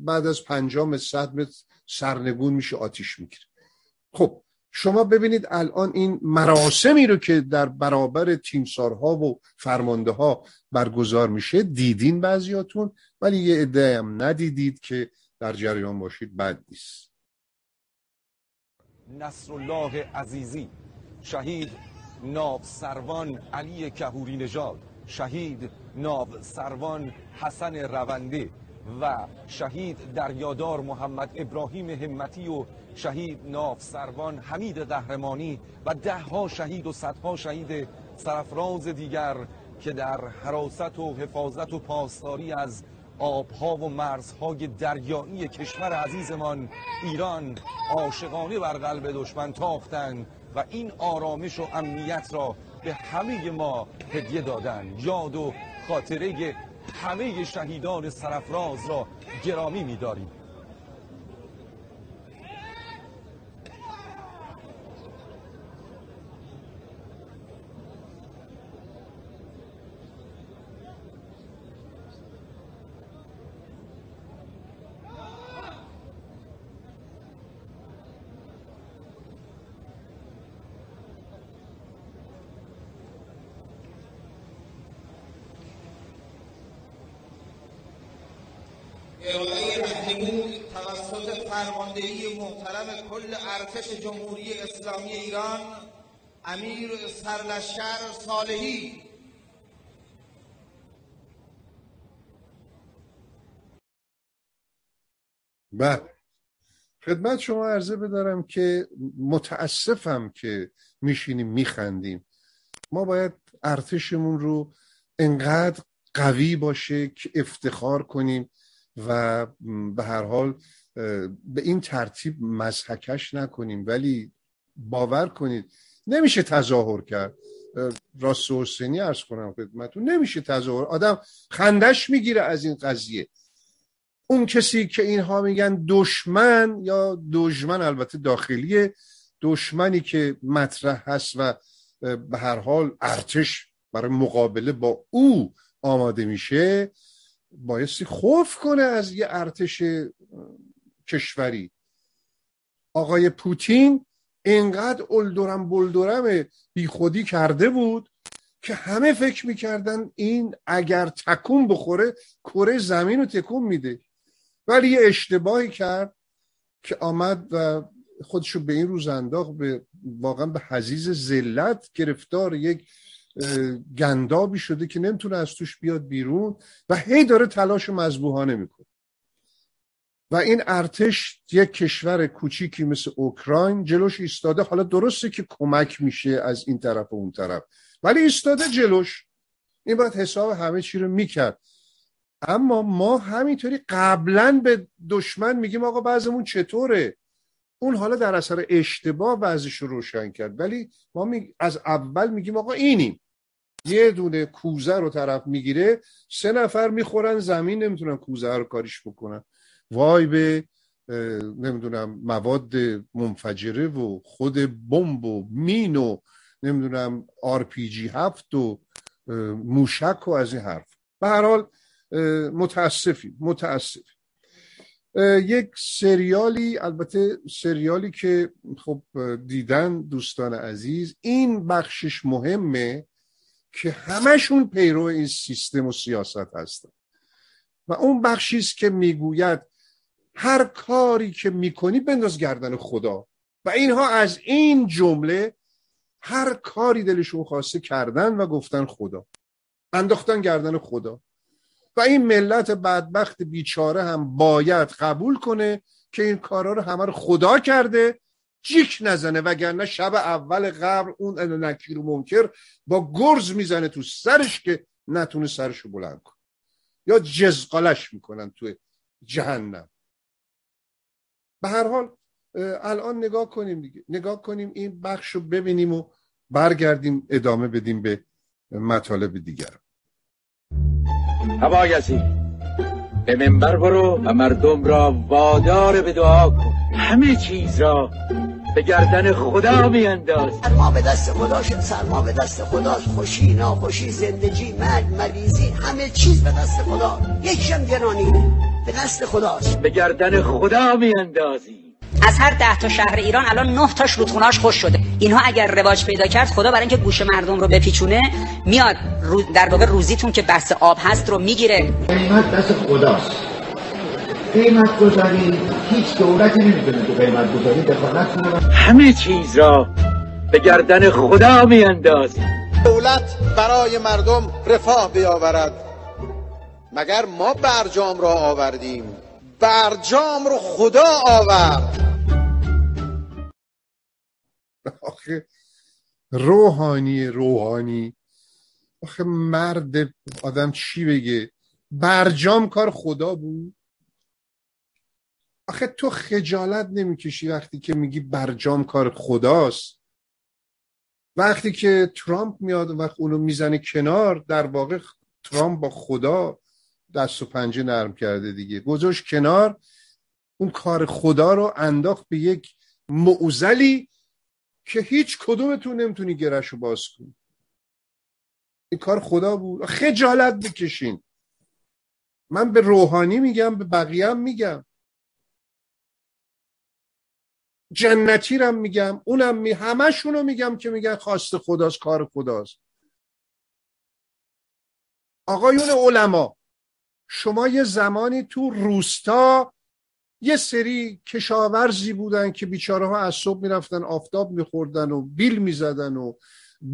بعد از پنجام صد متر سرنگون میشه آتیش می‌گیره. خب شما ببینید الان این مراسمی رو که در برابر تیمسارها و فرمانده ها برگزار میشه دیدین بعضیاتون؟ ولی یه عده هم ندیدید که در جریان باشید بد نیست. نصرالله عزیزی شهید ناب سروان علی کهوری نژاد شهید ناب سروان حسن رونده و شهید دریادار محمد ابراهیم همتی و شهید ناف سروان حمید قهرمانی و ده ها شهید و صدها شهید سرفراز دیگر که در حراست و حفاظت و پاسداری از آبها و مرزهای دریایی کشور عزیزمان ایران عاشقانه بر قلب دشمن تاختند و این آرامش و امنیت را به همه ما هدیه دادند. یاد و خاطره همه شهیدان سرفراز را گرامی می‌داریم. فرماندهی محترم کل ارتش جمهوری اسلامی ایران امیر سرلشکر صالحی. بله. خدمت شما عرضه بدارم که متاسفم که میشینیم میخندیم. ما باید ارتشمون رو انقدر قوی باشه که افتخار کنیم. و به هر حال به این ترتیب مزحکش نکنیم ولی باور کنید نمیشه تظاهر کرد. راست حسینی ارز کنم خدمتون نمیشه تظاهر. آدم خندش می‌گیره از این قضیه. اون کسی که اینها میگن دشمن یا دشمن البته داخلی دشمنی که مطرح هست و به هر حال ارتش برای مقابله با او آماده میشه. بایستی خوف کنه از یه ارتش کشوری. آقای پوتین اولدورم بلدورم بیخودی کرده بود که همه فکر می‌کردن این اگر تکون بخوره کره زمین رو تکون میده. ولی یه اشتباهی کرد که آمد و خودشو به این روز انداخت به واقعا به حزیز ذلت گرفتار یک گندابی شده که نمی‌تونه از توش بیاد بیرون و هی داره تلاش مذبوحانه می‌کنه. و این ارتش یک کشور کوچیکی مثل اوکراین جلوش ایستاده. حالا درسته که کمک میشه از این طرف و اون طرف ولی ایستاده جلوش. این باید حساب همه چی رو می‌کرد. اما ما همینطوری قبلا به دشمن میگیم آقا بعضمون چطوره؟ اون حالا در اثر اشتباه بعضش رو روشن کرد. ولی ما از اول میگیم آقا اینیم. یه دونه کوزه رو طرف می‌گیره سه نفر می‌خورن زمین نمی‌تونن کوزه رو کاریش بکنن. وای به نمی‌دونم مواد منفجره و خود بمب و مین و نمی‌دونم آر پی جی هفت و موشک و از این حرف. به هر حال متاسفی متاسف یک سریالی البته سریالی که خب دیدن دوستان عزیز این بخشش مهمه که همشون پیرو این سیستم و سیاست هستن. و اون بخشی است که می‌گوید هر کاری که می‌کنی بنداز گردن خدا. و اینها از این جمله هر کاری دلشون خواسته کردن و گفتن خدا. انداختن گردن خدا. و این ملت بدبخت بیچاره هم باید قبول کنه که این کارا رو همه رو خدا کرده جیک نزنه وگرنه شب اول قبر اون نکیر منکر با گرز می‌زنه تو سرش که نتونه سرشو بلند کنه. یا جزقالش می‌کنن تو جهنم. به هر حال الان نگاه کنیم دیگه. نگاه کنیم این بخش رو ببینیم و برگردیم ادامه بدیم به مطالب دیگر هوایزی به منبر برو و مردم را وادار به دعا کن. همه چیز را به گردن خدا میانداز سرما به دست خداش سرما به دست خداش خوشی ناخوشی زندگی مرگ مریضی همه چیز به دست خدا. یکم گرانی به دست خداست به گردن خدا میاندازی از هر ده تا شهر ایران الان نه تاش رودخونهاش خوش شده. اینها اگر رواج پیدا کرد خدا برای اینکه گوش مردم رو بپیچونه میاد در واقع روزیتون که بحث آب هست رو می‌گیره. قیمت دست خداست. قیمت گذاری هیچ دولتی نمی‌تونه تو قیمت گذاری دخالت کنه همه چیز را به گردن خدا میاندازی دولت برای مردم رفاه بیاورد. مگر ما برجام را آوردیم؟ برجام رو خدا آورد. آخه روحانی روحانی. آخه مرد آدم چی بگه؟ برجام کار خدا بود؟ آخه تو خجالت نمی‌کشی وقتی که میگی برجام کار خداست. وقتی که ترامپ میاد و اونو می‌زنه کنار در واقع ترامپ با خدا دست و پنجه نرم کرده دیگه. گذاشت کنار اون کار خدا رو انداخت به یک معزلی که هیچ کدومتون نمی‌تونی گرش رو باز کنی. این کار خدا بود. خجالت بکشین من به روحانی میگم به بقیه میگم. جنتی رم میگم اونم می همشونو میگم که میگن خواست خداست کار خداست. آقایون علما شما یه زمانی تو روستا یه سری کشاورزی بودن که بیچاره ها از صبح می‌رفتن آفتاب میخوردن و بیل می‌زدن و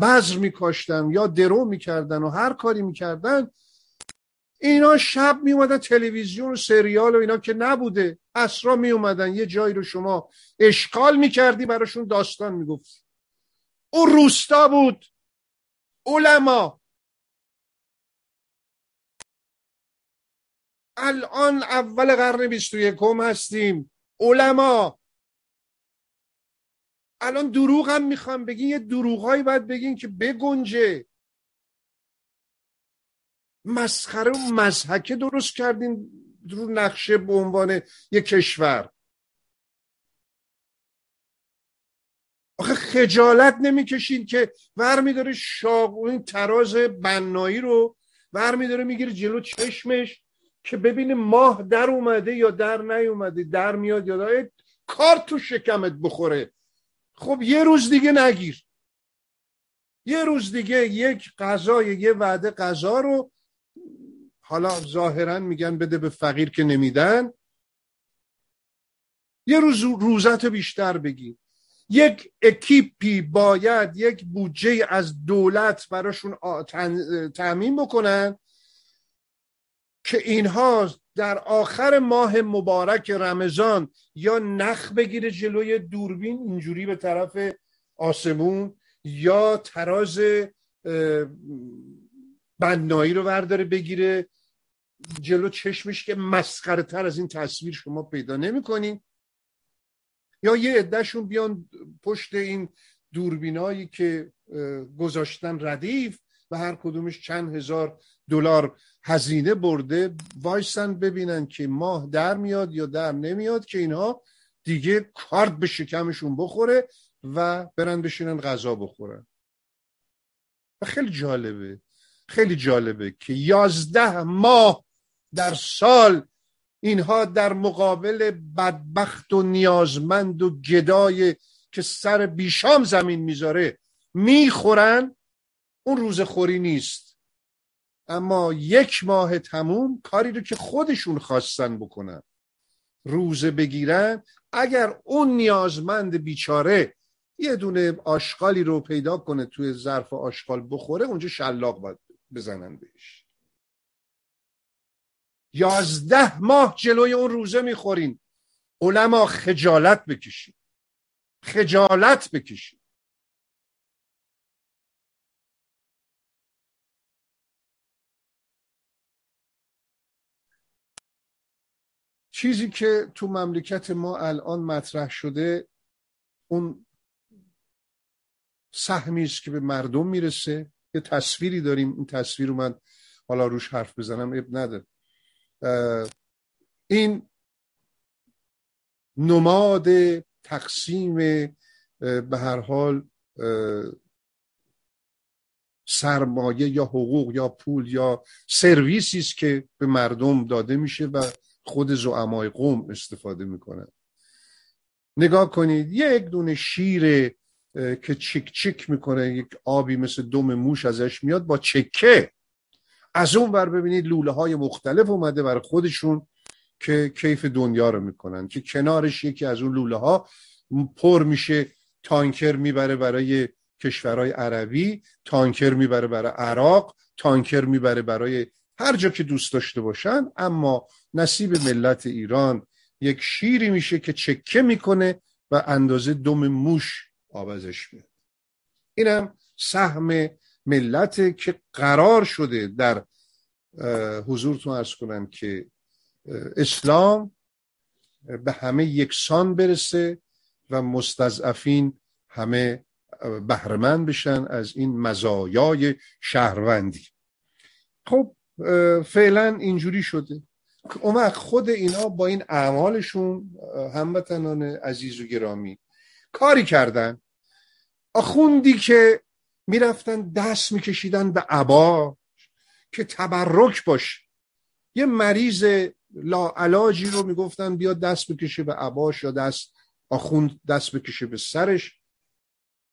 بذر میکاشتن یا درو می‌کردن و هر کاری می‌کردن. اینا شب میومدن تلویزیون و سریال و اینا که نبوده. اسرا میومدن یه جایی رو شما اشکال می‌کردی براشون داستان می‌گفتی اون روستا بود. علما. الان اول قرن بیست و یکم هستیم. علما. الان دروغ هم می‌خوام بگین. یه دروغهایی باید بگین که بگنجه. مسخره و مزحکه درست کردین رو نقشه به عنوان یک کشور. آخه خجالت نمی‌کشین که ور میداره شاق این تراز بنایی رو ور میداره می‌گیره جلو چشمش که ببینه ماه در اومده یا در نیومده در میاد یا در کار تو شکمت بخوره. خب یه روز دیگه نگیر. یه روز دیگه یک غذا یه وعده غذا رو حالا ظاهرا میگن بده به فقیر که نمیدن. یه روز روزت بیشتر بگیر یک اکیپی باید یک بودجه از دولت براشون تعمین بکنن که اینها در آخر ماه مبارک رمضان یا نخ بگیره جلوی دوربین اینجوری به طرف آسمون یا تراز بنایی رو ورداره بگیره. جلو چشمش که مسخره تر از این تصویر شما پیدا نمی یا یه عدهشون بیان پشت این دوربینایی که گذاشتن ردیف و هر کدومش چند هزار دلار هزینه برده وایسن ببینن که ماه در میاد یا در نمیاد که اینها دیگه کارت به شکمشون بخوره و برن بشینن غذا بخورن. و خیلی جالبه. خیلی جالبه که یازده ماه در سال اینها در مقابل بدبخت و نیازمند و گدای که سر بیشام زمین می‌ذاره می‌خورن اون روزخوری نیست. اما یک ماه تموم کاری رو که خودشون خواستن بکنن روزه بگیرن. اگر اون نیازمند بیچاره یه دونه آشغالی رو پیدا کنه توی ظرف آشغال بخوره اونجا شلاق باید بزنن بهش. یازده ماه جلوی اون روزه می‌خورین. علما خجالت بکشید خجالت بکشید چیزی که تو مملکت ما الان مطرح شده اون سهمی است که به مردم می‌رسه. یه تصویری داریم این تصویر رو من حالا روش حرف بزنم اب نداره این نماد تقسیم به هر حال سرمایه یا حقوق یا پول یا سرویسی است که به مردم داده میشه و خود زعمای قوم استفاده می‌کنن. نگاه کنید یک دونه شیر که چیک چیک می‌کنه یک آبی مثل دم موش ازش میاد با چکه. از اون بر ببینید لوله های مختلف اومده برای خودشون که کیف دنیا رو می‌کنن که کنارش یکی از اون لوله ها پر میشه تانکر می‌بره برای کشورهای عربی تانکر می‌بره برای عراق تانکر می‌بره برای هر جا که دوست داشته باشن. اما نصیب ملت ایران یک شیری میشه که چکه می‌کنه و اندازه دم موش آبزش میاد. اینم سهم ملت که قرار شده در حضورتون ارز کنم که اسلام به همه یکسان برسه و مستضعفین همه بهرمند بشن از این مزایای شهروندی. خب فعلا اینجوری شده. اون خود اینا با این اعمالشون هموطنان عزیز و گرامی کاری کردن. آخوندی که می‌رفتن دست میکشیدن به عبا که تبرک باشه یه مریض لاعلاجی رو می‌گفتن بیا دست بکشه به عباش یا دست آخوند دست بکشه به سرش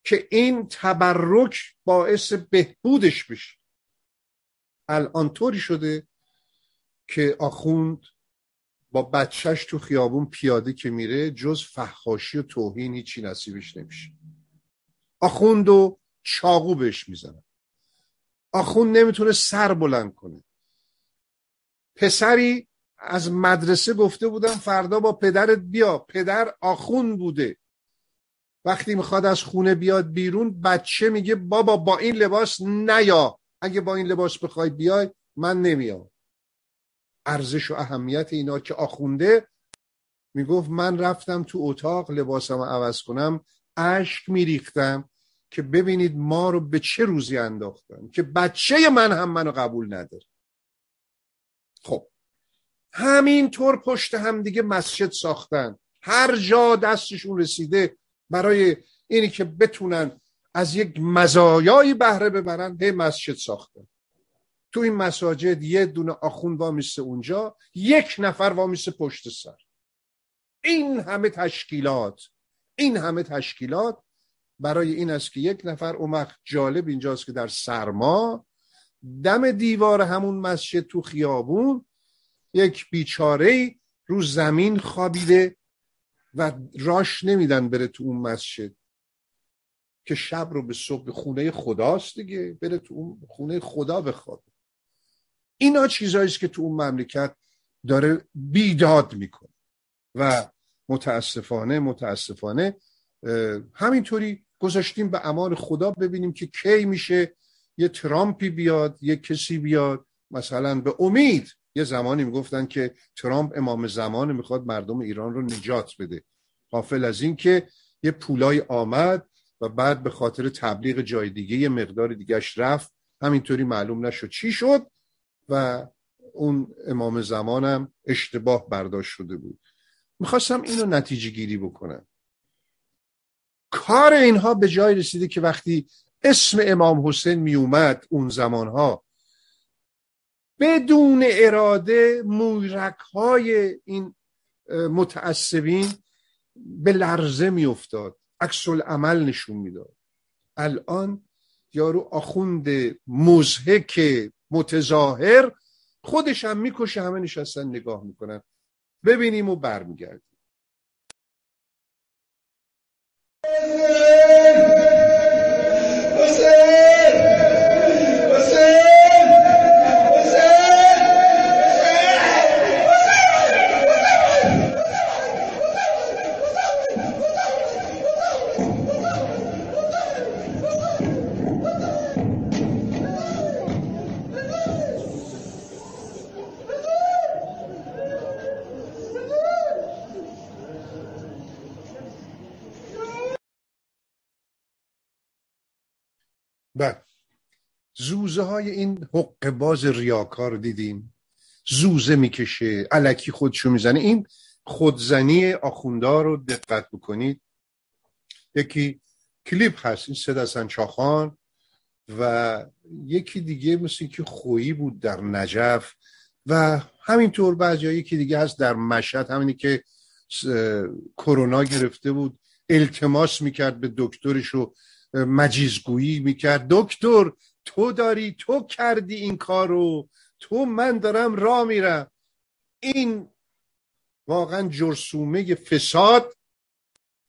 که این تبرک باعث بهبودش بشه. الان طوری شده که آخوند با بچهش تو خیابون پیاده که میره جز فحاشی و توهین هیچی نصیبش نمیشه. آخوند و چاقو بهش می‌زنن. آخوند نمی‌تونه سر بلند کنه. پسری از مدرسه گفته بودم فردا با پدرت بیا. پدر آخون بوده. وقتی می‌خواد از خونه بیاد بیرون بچه میگه بابا با این لباس نیا. اگه با این لباس بخوای بیای من نمیام. ارزش و اهمیت اینا که آخونده می‌گفت من رفتم تو اتاق لباسم عوض کنم. اشک میریختم که ببینید ما رو به چه روزی انداختن که بچه من هم منو قبول نداره. خب همینطور پشت هم دیگه مسجد ساختن. هر جا دستشون رسیده برای اینی که بتونن از یک مزایایی بهره ببرن هی مسجد ساختن. تو این مساجد یه دونه آخون وامیسته اونجا یک نفر وامیسته پشت سر. این همه تشکیلات. این همه تشکیلات برای این است که یک نفر اون جالب اینجاست که در سرما دم دیوار همون مسجد تو خیابون یک بیچاره رو زمین خوابیده و راش نمیدن بره تو اون مسجد. که شب رو به صبح خونه خداست دیگه بره تو اون خونه خدا بخوابه. اینا چیزهاییست که تو اون مملکت داره بیداد می‌کنه. و متاسفانه متاسفانه همینطوری گذاشتیم به امان خدا ببینیم که کی میشه یه ترامپی بیاد یه کسی بیاد. مثلا به امید یه زمانی می‌گفتن که ترامپ امام زمان می‌خواد مردم ایران رو نجات بده. حافل از این که یه پولای آمد و بعد به خاطر تبلیغ جای دیگه یه مقدار دیگهش رفت. همینطوری معلوم نشد چی شد و اون امام زمانم اشتباه برداشت شده بود. می‌خواستم اینو نتیجه گیری بکنم. کار اینها به جای رسیده که وقتی اسم امام حسین میومد اون زمانها بدون اراده مویرک های این متعصبین به لرزه میافتاد. عکس عمل نشون می‌داد. الان یارو آخوند مزهک متظاهر خودش هم می‌کشه همه نشستن نگاه می‌کنن. ببینیم و برمیگردیم. زوزه های این حق باز ریاکار دیدیم. زوزه می‌کشه علکی خودشو می‌زنه. این خودزنی آخوندار رو دقت بکنید. یکی کلیپ هست این سه دستن چاخان و یکی دیگه مثل که خویی بود در نجف و همینطور بعضی یکی دیگه هست در مشهد همینی که کرونا گرفته بود. التماس می‌کرد به دکترش و مجیزگویی می‌کرد. دکتر تو داری تو کردی این کارو. تو من دارم را میرم. این واقعا جرسومه فساد.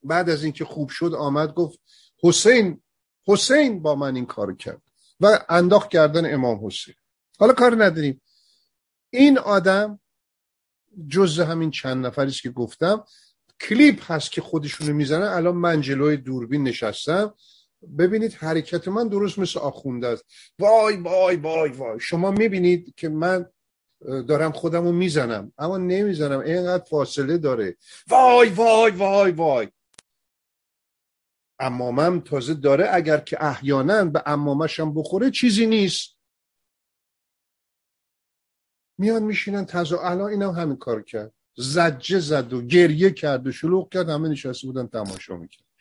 بعد از اینکه خوب شد آمد گفت حسین حسین با من این کار کرد. و انداخت کردن امام حسین. حالا کار نداریم. این آدم جز همین چند نفریست که گفتم. کلیپ هست که خودشونو می‌زنن. الان من جلوی دوربین نشستم. ببینید حرکت من درست مثل آخونده است. وای وای وای وای. شما می‌بینید که من دارم خودم رو می‌زنم اما نمی‌زنم. اینقدر فاصله داره. وای وای وای وای. امامم تازه داره اگر که احیانا به امامشم بخوره چیزی نیست. میان میشینن تازه. الان اینم همین کار کرد. زجه زد و گریه کرد و شلوغ کرد. همه نشسته بودن تماشا می‌کرد.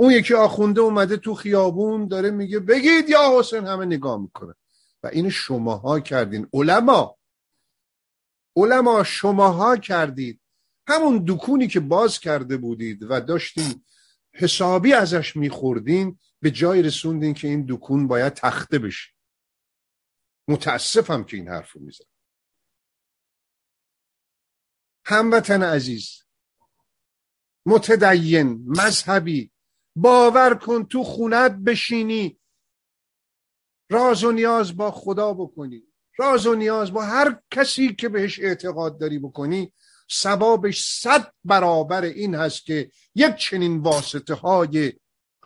اون یکی آخونده اومده تو خیابون داره میگه بگید یا حسین همه نگاه می‌کنه. و این شماها کردین. علما. علما شماها کردید. همون دکونی که باز کرده بودید و داشتین حسابی ازش میخوردین به جای رسوندین که این دکون باید تخته بشه. متاسفم که این حرف رو میزن هموطن عزیز متدین مذهبی باور کن تو خونت بشینی. راز و نیاز با خدا بکنی. راز و نیاز با هر کسی که بهش اعتقاد داری بکنی. سبابش صد برابر این هست که یک چنین واسطه های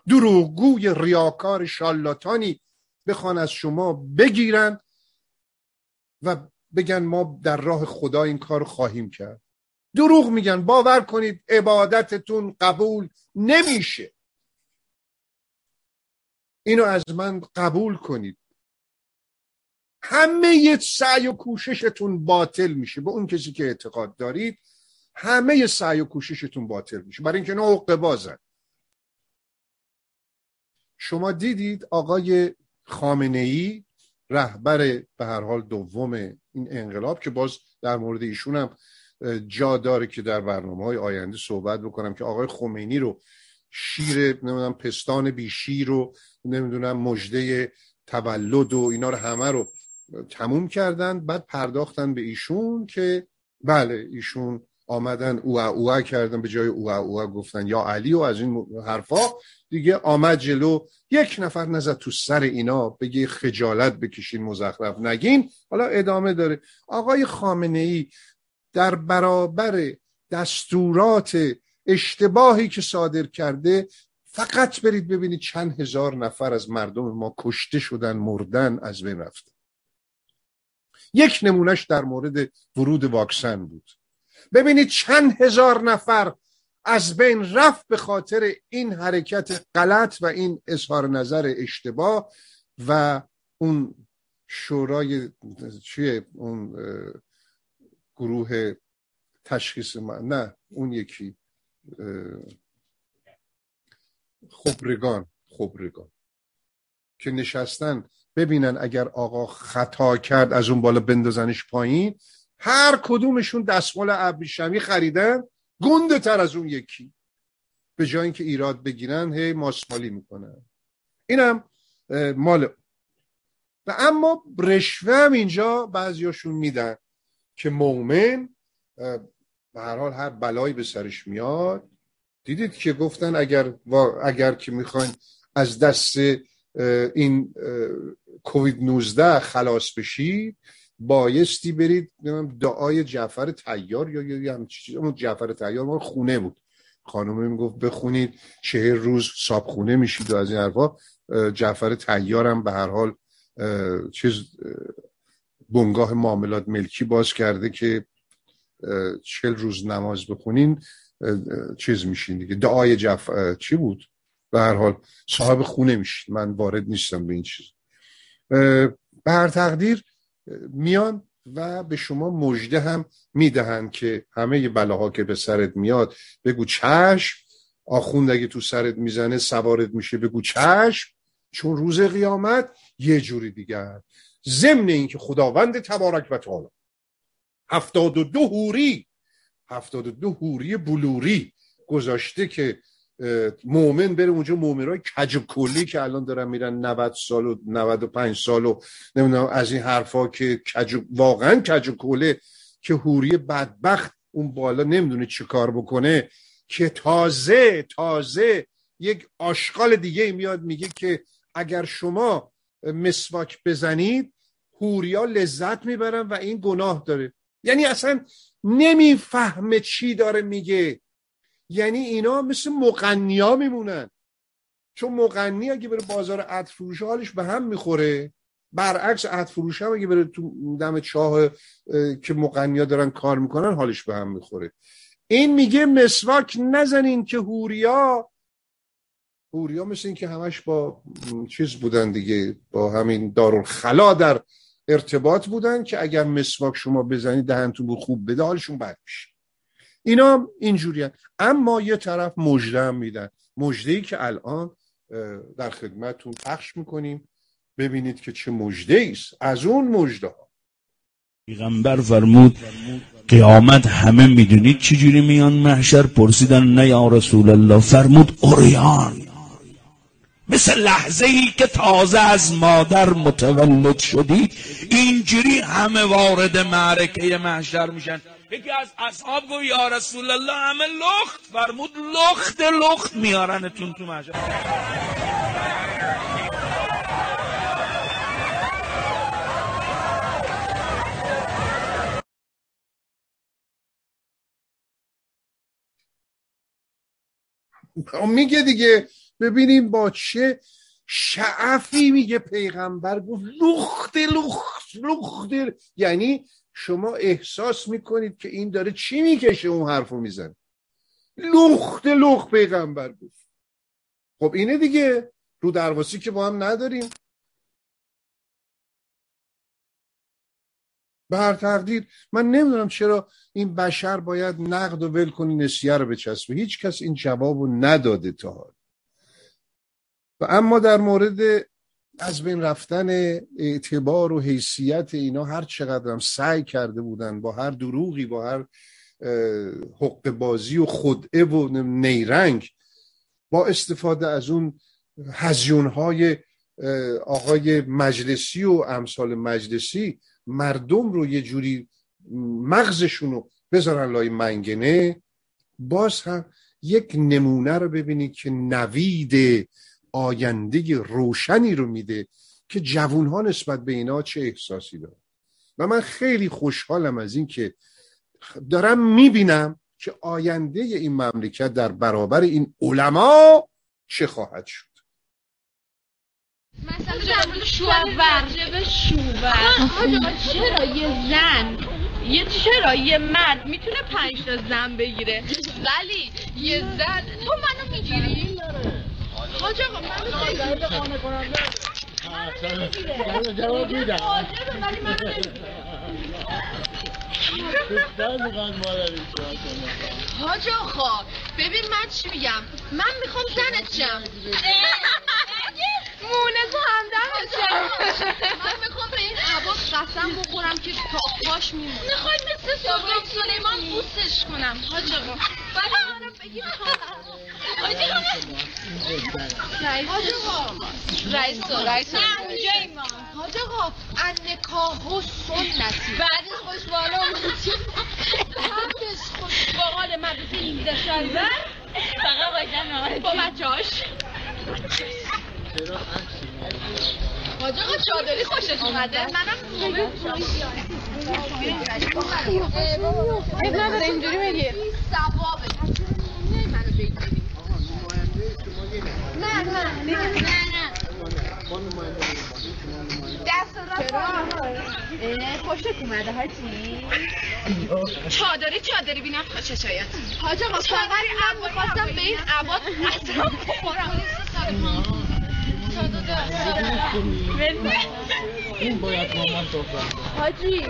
دروغگوی ریاکار شالاتانی بخوان از شما بگیرن و بگن ما در راه خدا این کار خواهیم کرد. دروغ میگن. باور کنید عبادتتون قبول نمیشه. اینو از من قبول کنید. همه سعی و کوششتون باطل میشه. به اون کسی که اعتقاد دارید همه سعی و کوششتون باطل میشه. برای اینکه نه بازن. شما دیدید آقای خامنه ای رهبر به هر حال دوم این انقلاب که باز در مورد ایشون هم جا داره که در برنامه های آینده صحبت بکنم که آقای خمینی رو شیر نمی‌دونم پستان بی شیر رو نمی‌دونم مجده تولد و اینا رو همه رو تموم کردن. بعد پرداختن به ایشون که بله ایشون آمدن او او کردن به جای او او گفتن یا علی و از این حرفا. دیگه آمد جلو یک نفر نزد تو سر اینا بگی خجالت بکشین مزخرف نگین. حالا ادامه داره. آقای خامنه ای در برابر دستورات اشتباهی که صادر کرده فقط برید ببینید چند هزار نفر از مردم ما کشته شدن مردن از بین رفته. یک نمونهش در مورد ورود واکسن بود. ببینید چند هزار نفر از بین رفت به خاطر این حرکت غلط و این اظهار نظر اشتباه و اون شورای چیه؟ اون گروه تشخیص ما نه اون یکی. خبرگان خبرگان که نشستن ببینن اگر آقا خطا کرد از اون بالا بندازنش پایین هر کدومشون دستمال ابریشمی خریدن گنده تر از اون یکی. به جای اینکه ایراد بگیرن هی ماسمالی می‌کنن. اینم مال. و اما رشوه هم اینجا بعضیاشون میدن که مؤمن به هر حال هر بلایی به سرش میاد. دیدید که گفتن اگر اگر که می‌خواین از دست این کووید 19 خلاص بشید بایستی برید دعای جعفر تیار یا یا اون جعفر تیار ما خونه بود. خانم می‌گفت بخونید چهر روز صاحب خونه میشید و از این حرفا. جعفر تیارم به هر حال چیز بنگاه معاملات ملکی باز کرده که چهل روز نماز بخونین چیز میشین دیگه. دعای جف چی بود؟ به هر حال صاحب خونه میشین. من وارد نیستم به این چیز. به هر تقدیر میان و به شما مژده هم می‌دهند که همه بلاها که به سرت میاد بگو چشم. آخوند اگه تو سرت می‌زنه سوارت میشه بگو چشم. چون روز قیامت یه جوری دیگر. ضمن اینکه خداوند تبارک و تعالی هفتاد و دو هوری هفتاد و دو هوری بلوری گذاشته که مؤمن بره اونجا مؤمنای کج کلی که الان دارن میرن 90 سال و 95 سال و نمی‌دونم از این حرفا که کج واقعا کج کله که هوری بدبخت اون بالا نمی‌دونه چه کار بکنه که تازه تازه یک آشغال دیگه میاد میگه که اگر شما مسواک بزنید هوریا لذت می‌برن و این گناه داره. یعنی اصلا نمی‌فهمه چی داره میگه. یعنی اینا مثل مقنیا میمونن. چون مقنی اگه بره بازار عطر فروش حالش به هم می‌خوره. برعکس عطر فروش هم اگه بره تو دم چاه که مقنیا دارن کار می‌کنن حالش به هم می‌خوره. این میگه مسواک نزنین که هوریا. هوریا مثل این که همش با چیز بودن دیگه با همین دارالخلا در ارتباط بودن که اگر مسواک شما بزنید دهنتون بود خوب بده حالشون بد میشه. اینا اینجوری اما یه طرف مجده هم میدن. مجده که الان در خدمتتون پخش می‌کنیم. ببینید که چه مجده است. از اون مجده ها پیغمبر فرمود قیامت همه می‌دونید چجوری میان محشر؟ پرسیدن نه یا رسول الله؟ فرمود اوریان. مثل لحظه ای که تازه از مادر متولد شدی اینجوری همه وارد معرکه محشر میشن. یکی از اصحاب گو یا رسول الله همه لخت فرمود لخت لخت میارنتون تو محشر. میگه دیگه ببینیم با چه شعفی میگه پیغمبر. گفت لخت لخت لخت. یعنی شما احساس می‌کنید که این داره چی می‌کشه اون حرفو میزن لخت لخت پیغمبر گفت. خب اینه دیگه. رو درواسی که با هم نداریم. به هر تقدیر من نمی‌دونم چرا این بشر باید نقد و ول کنی نسیه رو بچسبه. هیچ کس این جواب رو نداده تا حال و اما در مورد از بین رفتن اعتبار و حیثیت اینا هر چقدر هم سعی کرده بودن با هر دروغی با هر حق بازی و خدعه و نیرنگ با استفاده از اون هزیون های آقای مجلسی و امثال مجلسی مردم رو یه جوری مغزشون رو بذارن لای منگنه باز هم یک نمونه رو ببینید که نوید آینده روشنی رو میده که جوون ها نسبت به اینا چه احساسی داره و من خیلی خوشحالم از این که دارم می‌بینم که آینده این مملکت در برابر این علما چه خواهد شد. مثلا شوور چرا یه زن یه چرا یه مرد می‌تونه پنج تا زن بگیره؟ ولی یه زن تو منو می‌گیری؟ 我这个고말을떼기가힘들 고, 오늘곤란스러워 요. 맛있는기 대. 맛 있. حاج آقا ببین من چی میگم؟ من می‌خوام زنت شم. مونس همدم من می‌خوام به این عباس قسم بخورم که تا پاش میمونه. می‌خوای مثل سلطان سلیمان بوسش کنم حاج آقا. ولی منو بگیر حاج آقا. رئیس رئیس حاج آقا نکاح و سنتی. بعدش خوش بالا بعدش خوش باقال مدرسه 18 شهریور فقط باشن با بچه‌هاش حاج آقا چادری خوشت اومده منم اب نداره اینجوری بگیر بگیری نه نه. نه نه راست خوشت اومده حاجی؟ چادری چادری بینم تا چشایت حاج آقا فقط من می‌خواستم به این عباد قسم بخورم. این باید مامان حاجی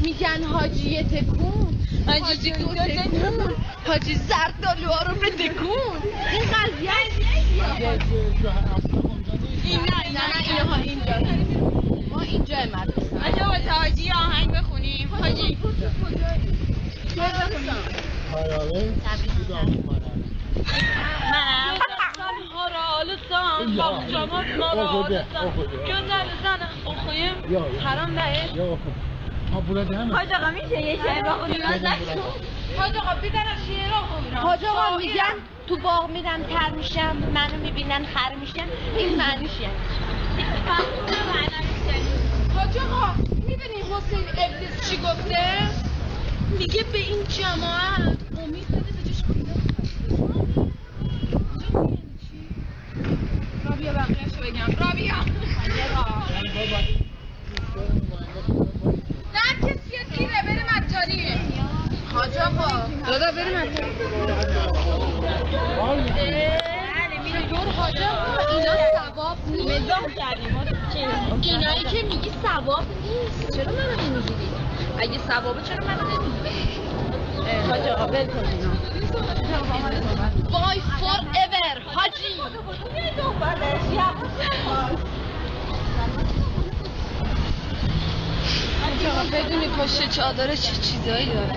میگن حاجی تکون. حاجی تکون. حاجی زردالوها رو به تکون. این قضیه این نه نه اینها اینجا ما اینجا مدرسه آجا با حاجی آهنگ بخونیم حاجی منم ها را آلستان با جامات ما را آلستان چون در زن خویم حرام بهش حاج آقا میشه یه شعر بخونیم حاج آقا بیدرم شعر بخونیم حاج آقا میگن تو باغ میرم تر میشم منو می‌بینن خر میشن این معنیش یعنی حاج می‌دونی حسین ابلیس چی گفته؟ میگه به این جماعت امید بده به جوش رابیا بقیهشو بگم. رابیا! نه کسی تیره بره مجانی حاج آقا دادا بریم دور حاج آقا اینا ثواب نیست. اینایی که میگی ثواب نیست. چرا منو نمی‌گیری؟ اگه ثوابه چرا منو نمی‌گیری؟ حاج آقا ول کن اینا. بای فور ایور حاجی بدونی پشت چادر چه چیزایی داره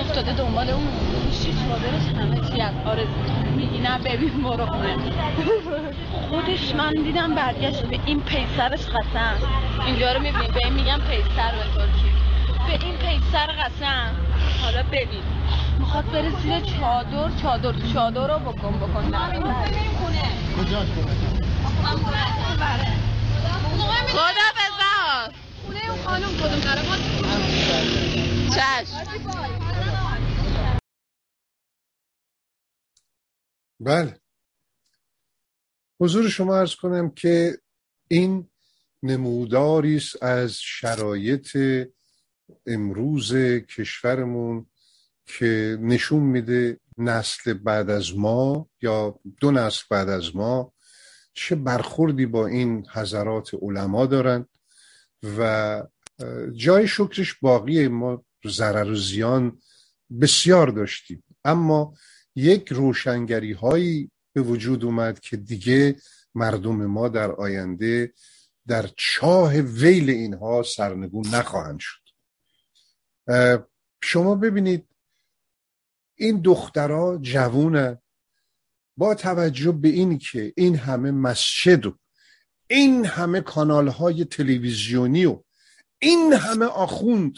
افتاده دنبال اون پشت چادرش همه چی از آرزو میگی نه ببین برو خونه. خودش من دیدم برگشت به این پیسرش قسم. اینجا رو می‌بینی؟ به این میگم پیسر به ترکی به این پیسر قسم. حالا ببین. می‌خواد بره زیر چادر چادر چادر رو بکن بکن. نه. کجاش خدا بزار خونه اون خانم کدوم داره. چشم. بله. حضور شما ارز کنم که این نموداری است از شرایط امروز کشورمون که نشون میده نسل بعد از ما یا دو نسل بعد از ما چه برخوردی با این حضرات علما دارن. و جای شکرش باقیه ما ضرر و زیان بسیار داشتیم. اما یک روشنگری هایی به وجود اومد که دیگه مردم ما در آینده در چاه ویل اینها سرنگون نخواهند شد. شما ببینید این دخترها جوونه با توجه به این که این همه مسجد و این همه کانال های تلویزیونی و این همه آخوند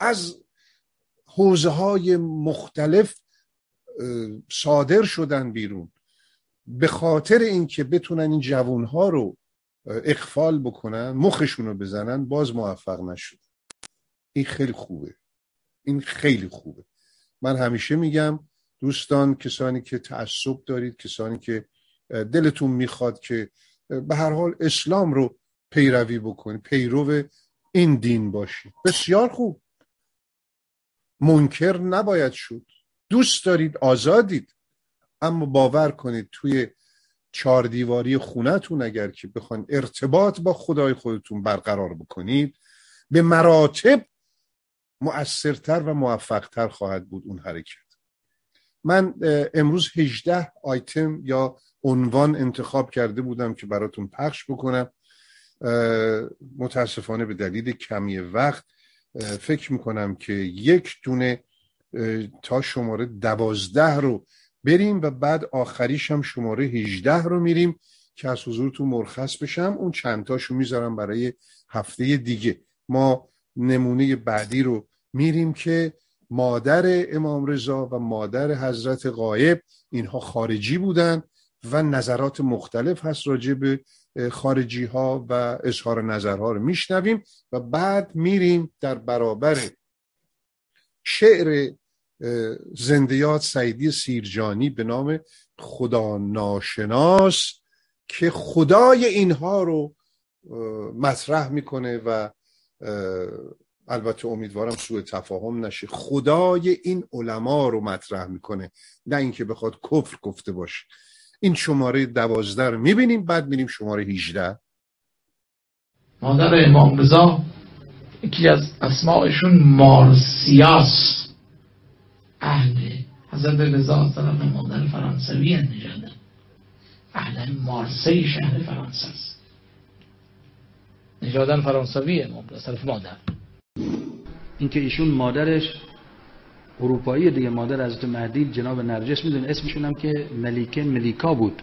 از حوزه های مختلف صادر شدن بیرون به خاطر اینکه بتونن این جوون ها رو اقفال بکنن مخشون رو بزنن باز موفق نشد این خیلی خوبه. این خیلی خوبه. من همیشه میگم دوستان کسانی که تعصب دارید کسانی که دلتون می‌خواد که به هر حال اسلام رو پیروی بکنید پیرو این دین باشید بسیار خوب. منکر نباید شد. دوست دارید آزادید. اما باور کنید توی چهار دیواری خونتون اگر که بخواین ارتباط با خدای خودتون برقرار بکنید به مراتب مؤثرتر و موفقتر خواهد بود اون حرکت. من امروز 18 آیتم یا عنوان انتخاب کرده بودم که براتون پخش بکنم. متاسفانه به دلیل کمی وقت فکر می‌کنم که یک دونه تا شماره دوازده رو بریم و بعد آخریش هم شماره 18 رو میریم که از حضورتون مرخص بشم. اون چند تاشو می‌ذارم برای هفته دیگه. ما نمونه بعدی رو میریم که مادر امام رضا و مادر حضرت غایب اینها خارجی بودن. و نظرات مختلف هست راجع به خارجی ها و اظهار نظرها رو میشنویم و بعد میریم در برابر شعر زندیات سعیدی سیرجانی به نام خدا ناشناس که خدای اینها رو مطرح می‌کنه و البته امیدوارم سوء تفاهم نشه. خدای این علما رو مطرح می‌کنه نه اینکه بخواد کفر گفته باشه. این شماره دوازده رو می‌بینیم بعد میریم شماره 18 مادر امام رضا یکی از اسماعشون مارسیاس. اهل حضرت رضا طرف مادر فرانسوی نژادن اهل مارسی شهر فرانسه است. نژادن فرانسوی امام رضا طرف مادر. اینکه ایشون مادرش اروپایی دیگه مادر حضرت مهدی جناب نرجس میدون اسمشون هم که ملیکه ملیکا بود.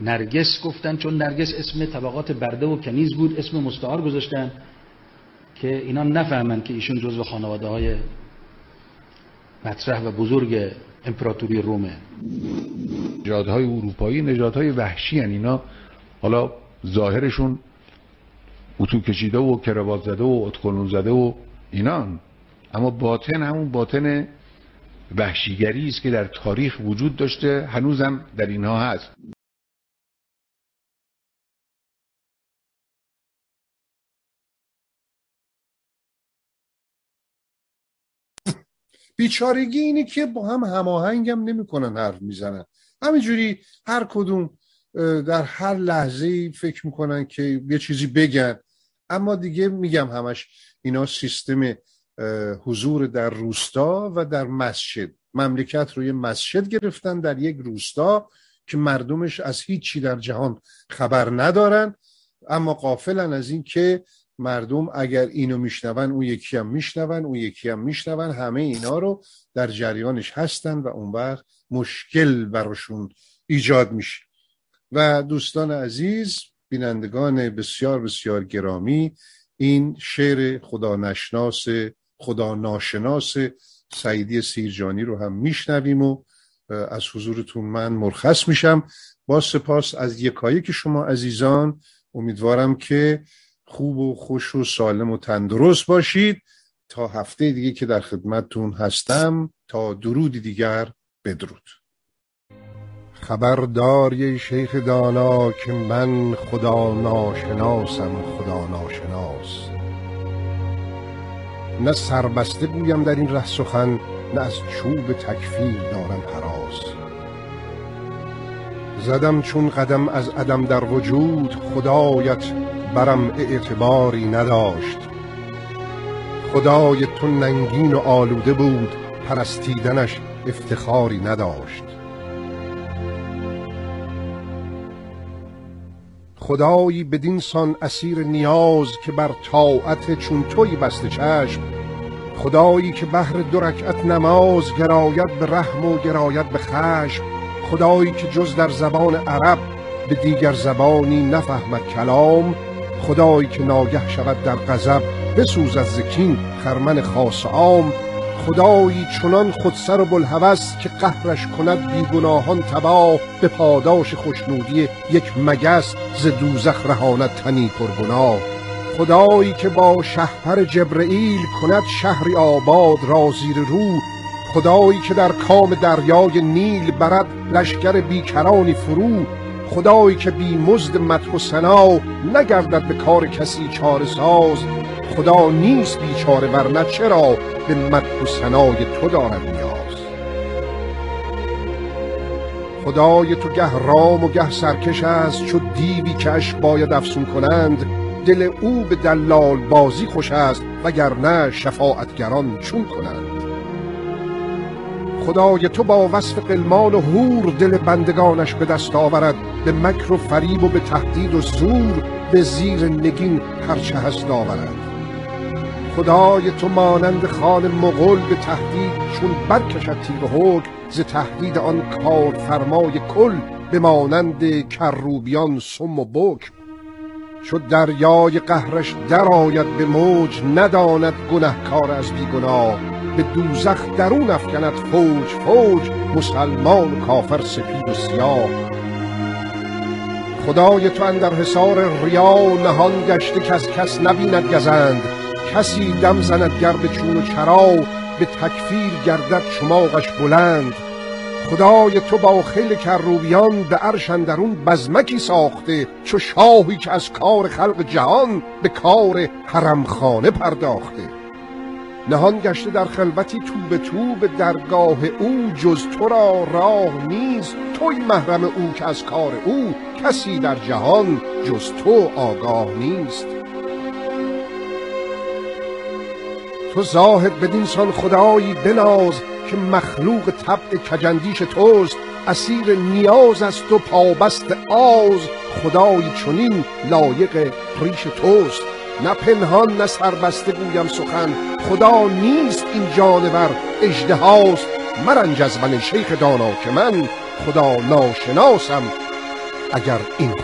نرگس گفتن چون نرگس اسم طبقات برده و کنیز بود اسم مستعار گذاشتن که اینا نفهمن که ایشون جزو خانواده های مطرح و بزرگ امپراتوری رومه. نژادهای اروپایی نژادهای وحشی هن. اینا حالا ظاهرشون اتو کشیده و کروات زده و اتکلون زده و اینان اما باطن همون باطن وحشیگری است که در تاریخ وجود داشته هنوزم در اینها هست. بیچارگی اینه که با هم هماهنگم نمی‌کنن حرف می‌زنن. همینجوری هر کدوم در هر لحظه فکر می‌کنن که یه چیزی بگن. اما دیگه میگم همش اینا سیستم حضور در روستا و در مسجد. مملکت روی مسجد گرفتن در یک روستا که مردمش از هیچی در جهان خبر ندارن. اما قافلن از این که مردم اگر اینو میشنون اون یکی هم میشنون اون یکی هم میشنون. همه اینا رو در جریانش هستن و اون وقت مشکل براشون ایجاد میشه. و دوستان عزیز بینندگان بسیار بسیار گرامی این شعر خدا نشناس خدا ناشناس سعیدی سیرجانی رو هم میشنویم و از حضورتون من مرخص میشم. با سپاس از یکایی که شما عزیزان امیدوارم که خوب و خوش و سالم و تندرست باشید. تا هفته دیگه که در خدمتتون هستم تا درودی دیگر بدرود. خبردار یه شیخ دانا که من خدا ناشناسم خدا ناشناس. نه سربسته گویم در این ره سخن نه از چوب تکفیر دارم حراس. زدم چون قدم از عدم در وجود خدایت برم اعتباری نداشت. خدای تو ننگین و آلوده بود پرستیدنش افتخاری نداشت. خدایی بدین سان اسیر نیاز که بر طاعت چون توی بسته چشم خدایی که بهر دو رکعت نماز گراید به رحم و گراید به خشم خدایی که جز در زبان عرب به دیگر زبانی نفهمد کلام خدایی که ناگه شود در غضب بسوز از زکین خرمن خاص عام خدایی چنان خودسر و بلحوث که قهرش کند بیگناهان تباه به پاداش خوشنودی یک مگس ز دوزخ رهاند تنی پرگناه. خدایی که با شهپر جبرئیل کند شهری آباد را زیر رو خدایی که در کام دریای نیل برد لشکر بیکرانی فرو خدایی که بی مزد مدح و ثنا نگردد به کار کسی چاره ساز خدا نیست بیچاره ورنه چرا به مدح و ثنای تو دارد نیاز؟ خدای تو گه رام و گه سرکش است چو دیوی که اش باید افسون کنند. دل او به دلال بازی خوش است وگرنه شفاعتگران چون کنند. خدای تو با وصف قلمان و هور دل بندگانش به دست آورد. به مکر و فریب و به تهدید و زور به زیر نگین هرچه هست آورد. خدای تو مانند خان مغل به تهدید چون برکشد تیر حکم ز تهدید آن کار فرمای کل به مانند کروبیان سم و بکم چو دریای قهرش درآید به موج نداند گنهکار از بیگناه. به دوزخ درون افکند فوج فوج مسلمان و کافر سپید و سیاه. خدای تو اندر حصار ریا نهان گشته کس کس نبیند گزند. کسی دم زند گر به چون و چرا به تکفیر گردد چماغش بلند. خدای تو با خیل کروبیان به عرش اندرون بزمکی ساخته چو شاهی که از کار خلق جهان به کار حرمخانه پرداخته. نهان گشته در خلوتی تو به تو به درگاه او جز تو را راه نیست. توی محرم او که از کار او کسی در جهان جز تو آگاه نیست. تو زاهد بدین سان خدایی بناز که مخلوق طبع کجندیش توست. اسیر نیاز است و پابست آز. خدایی چنین لایق ریش توست. نه پنهان نه سربسته گویم سخن. خدا نیست این جانور اژدهاست مرنج از من شیخ دانا که من خدا ناشناسم. اگر این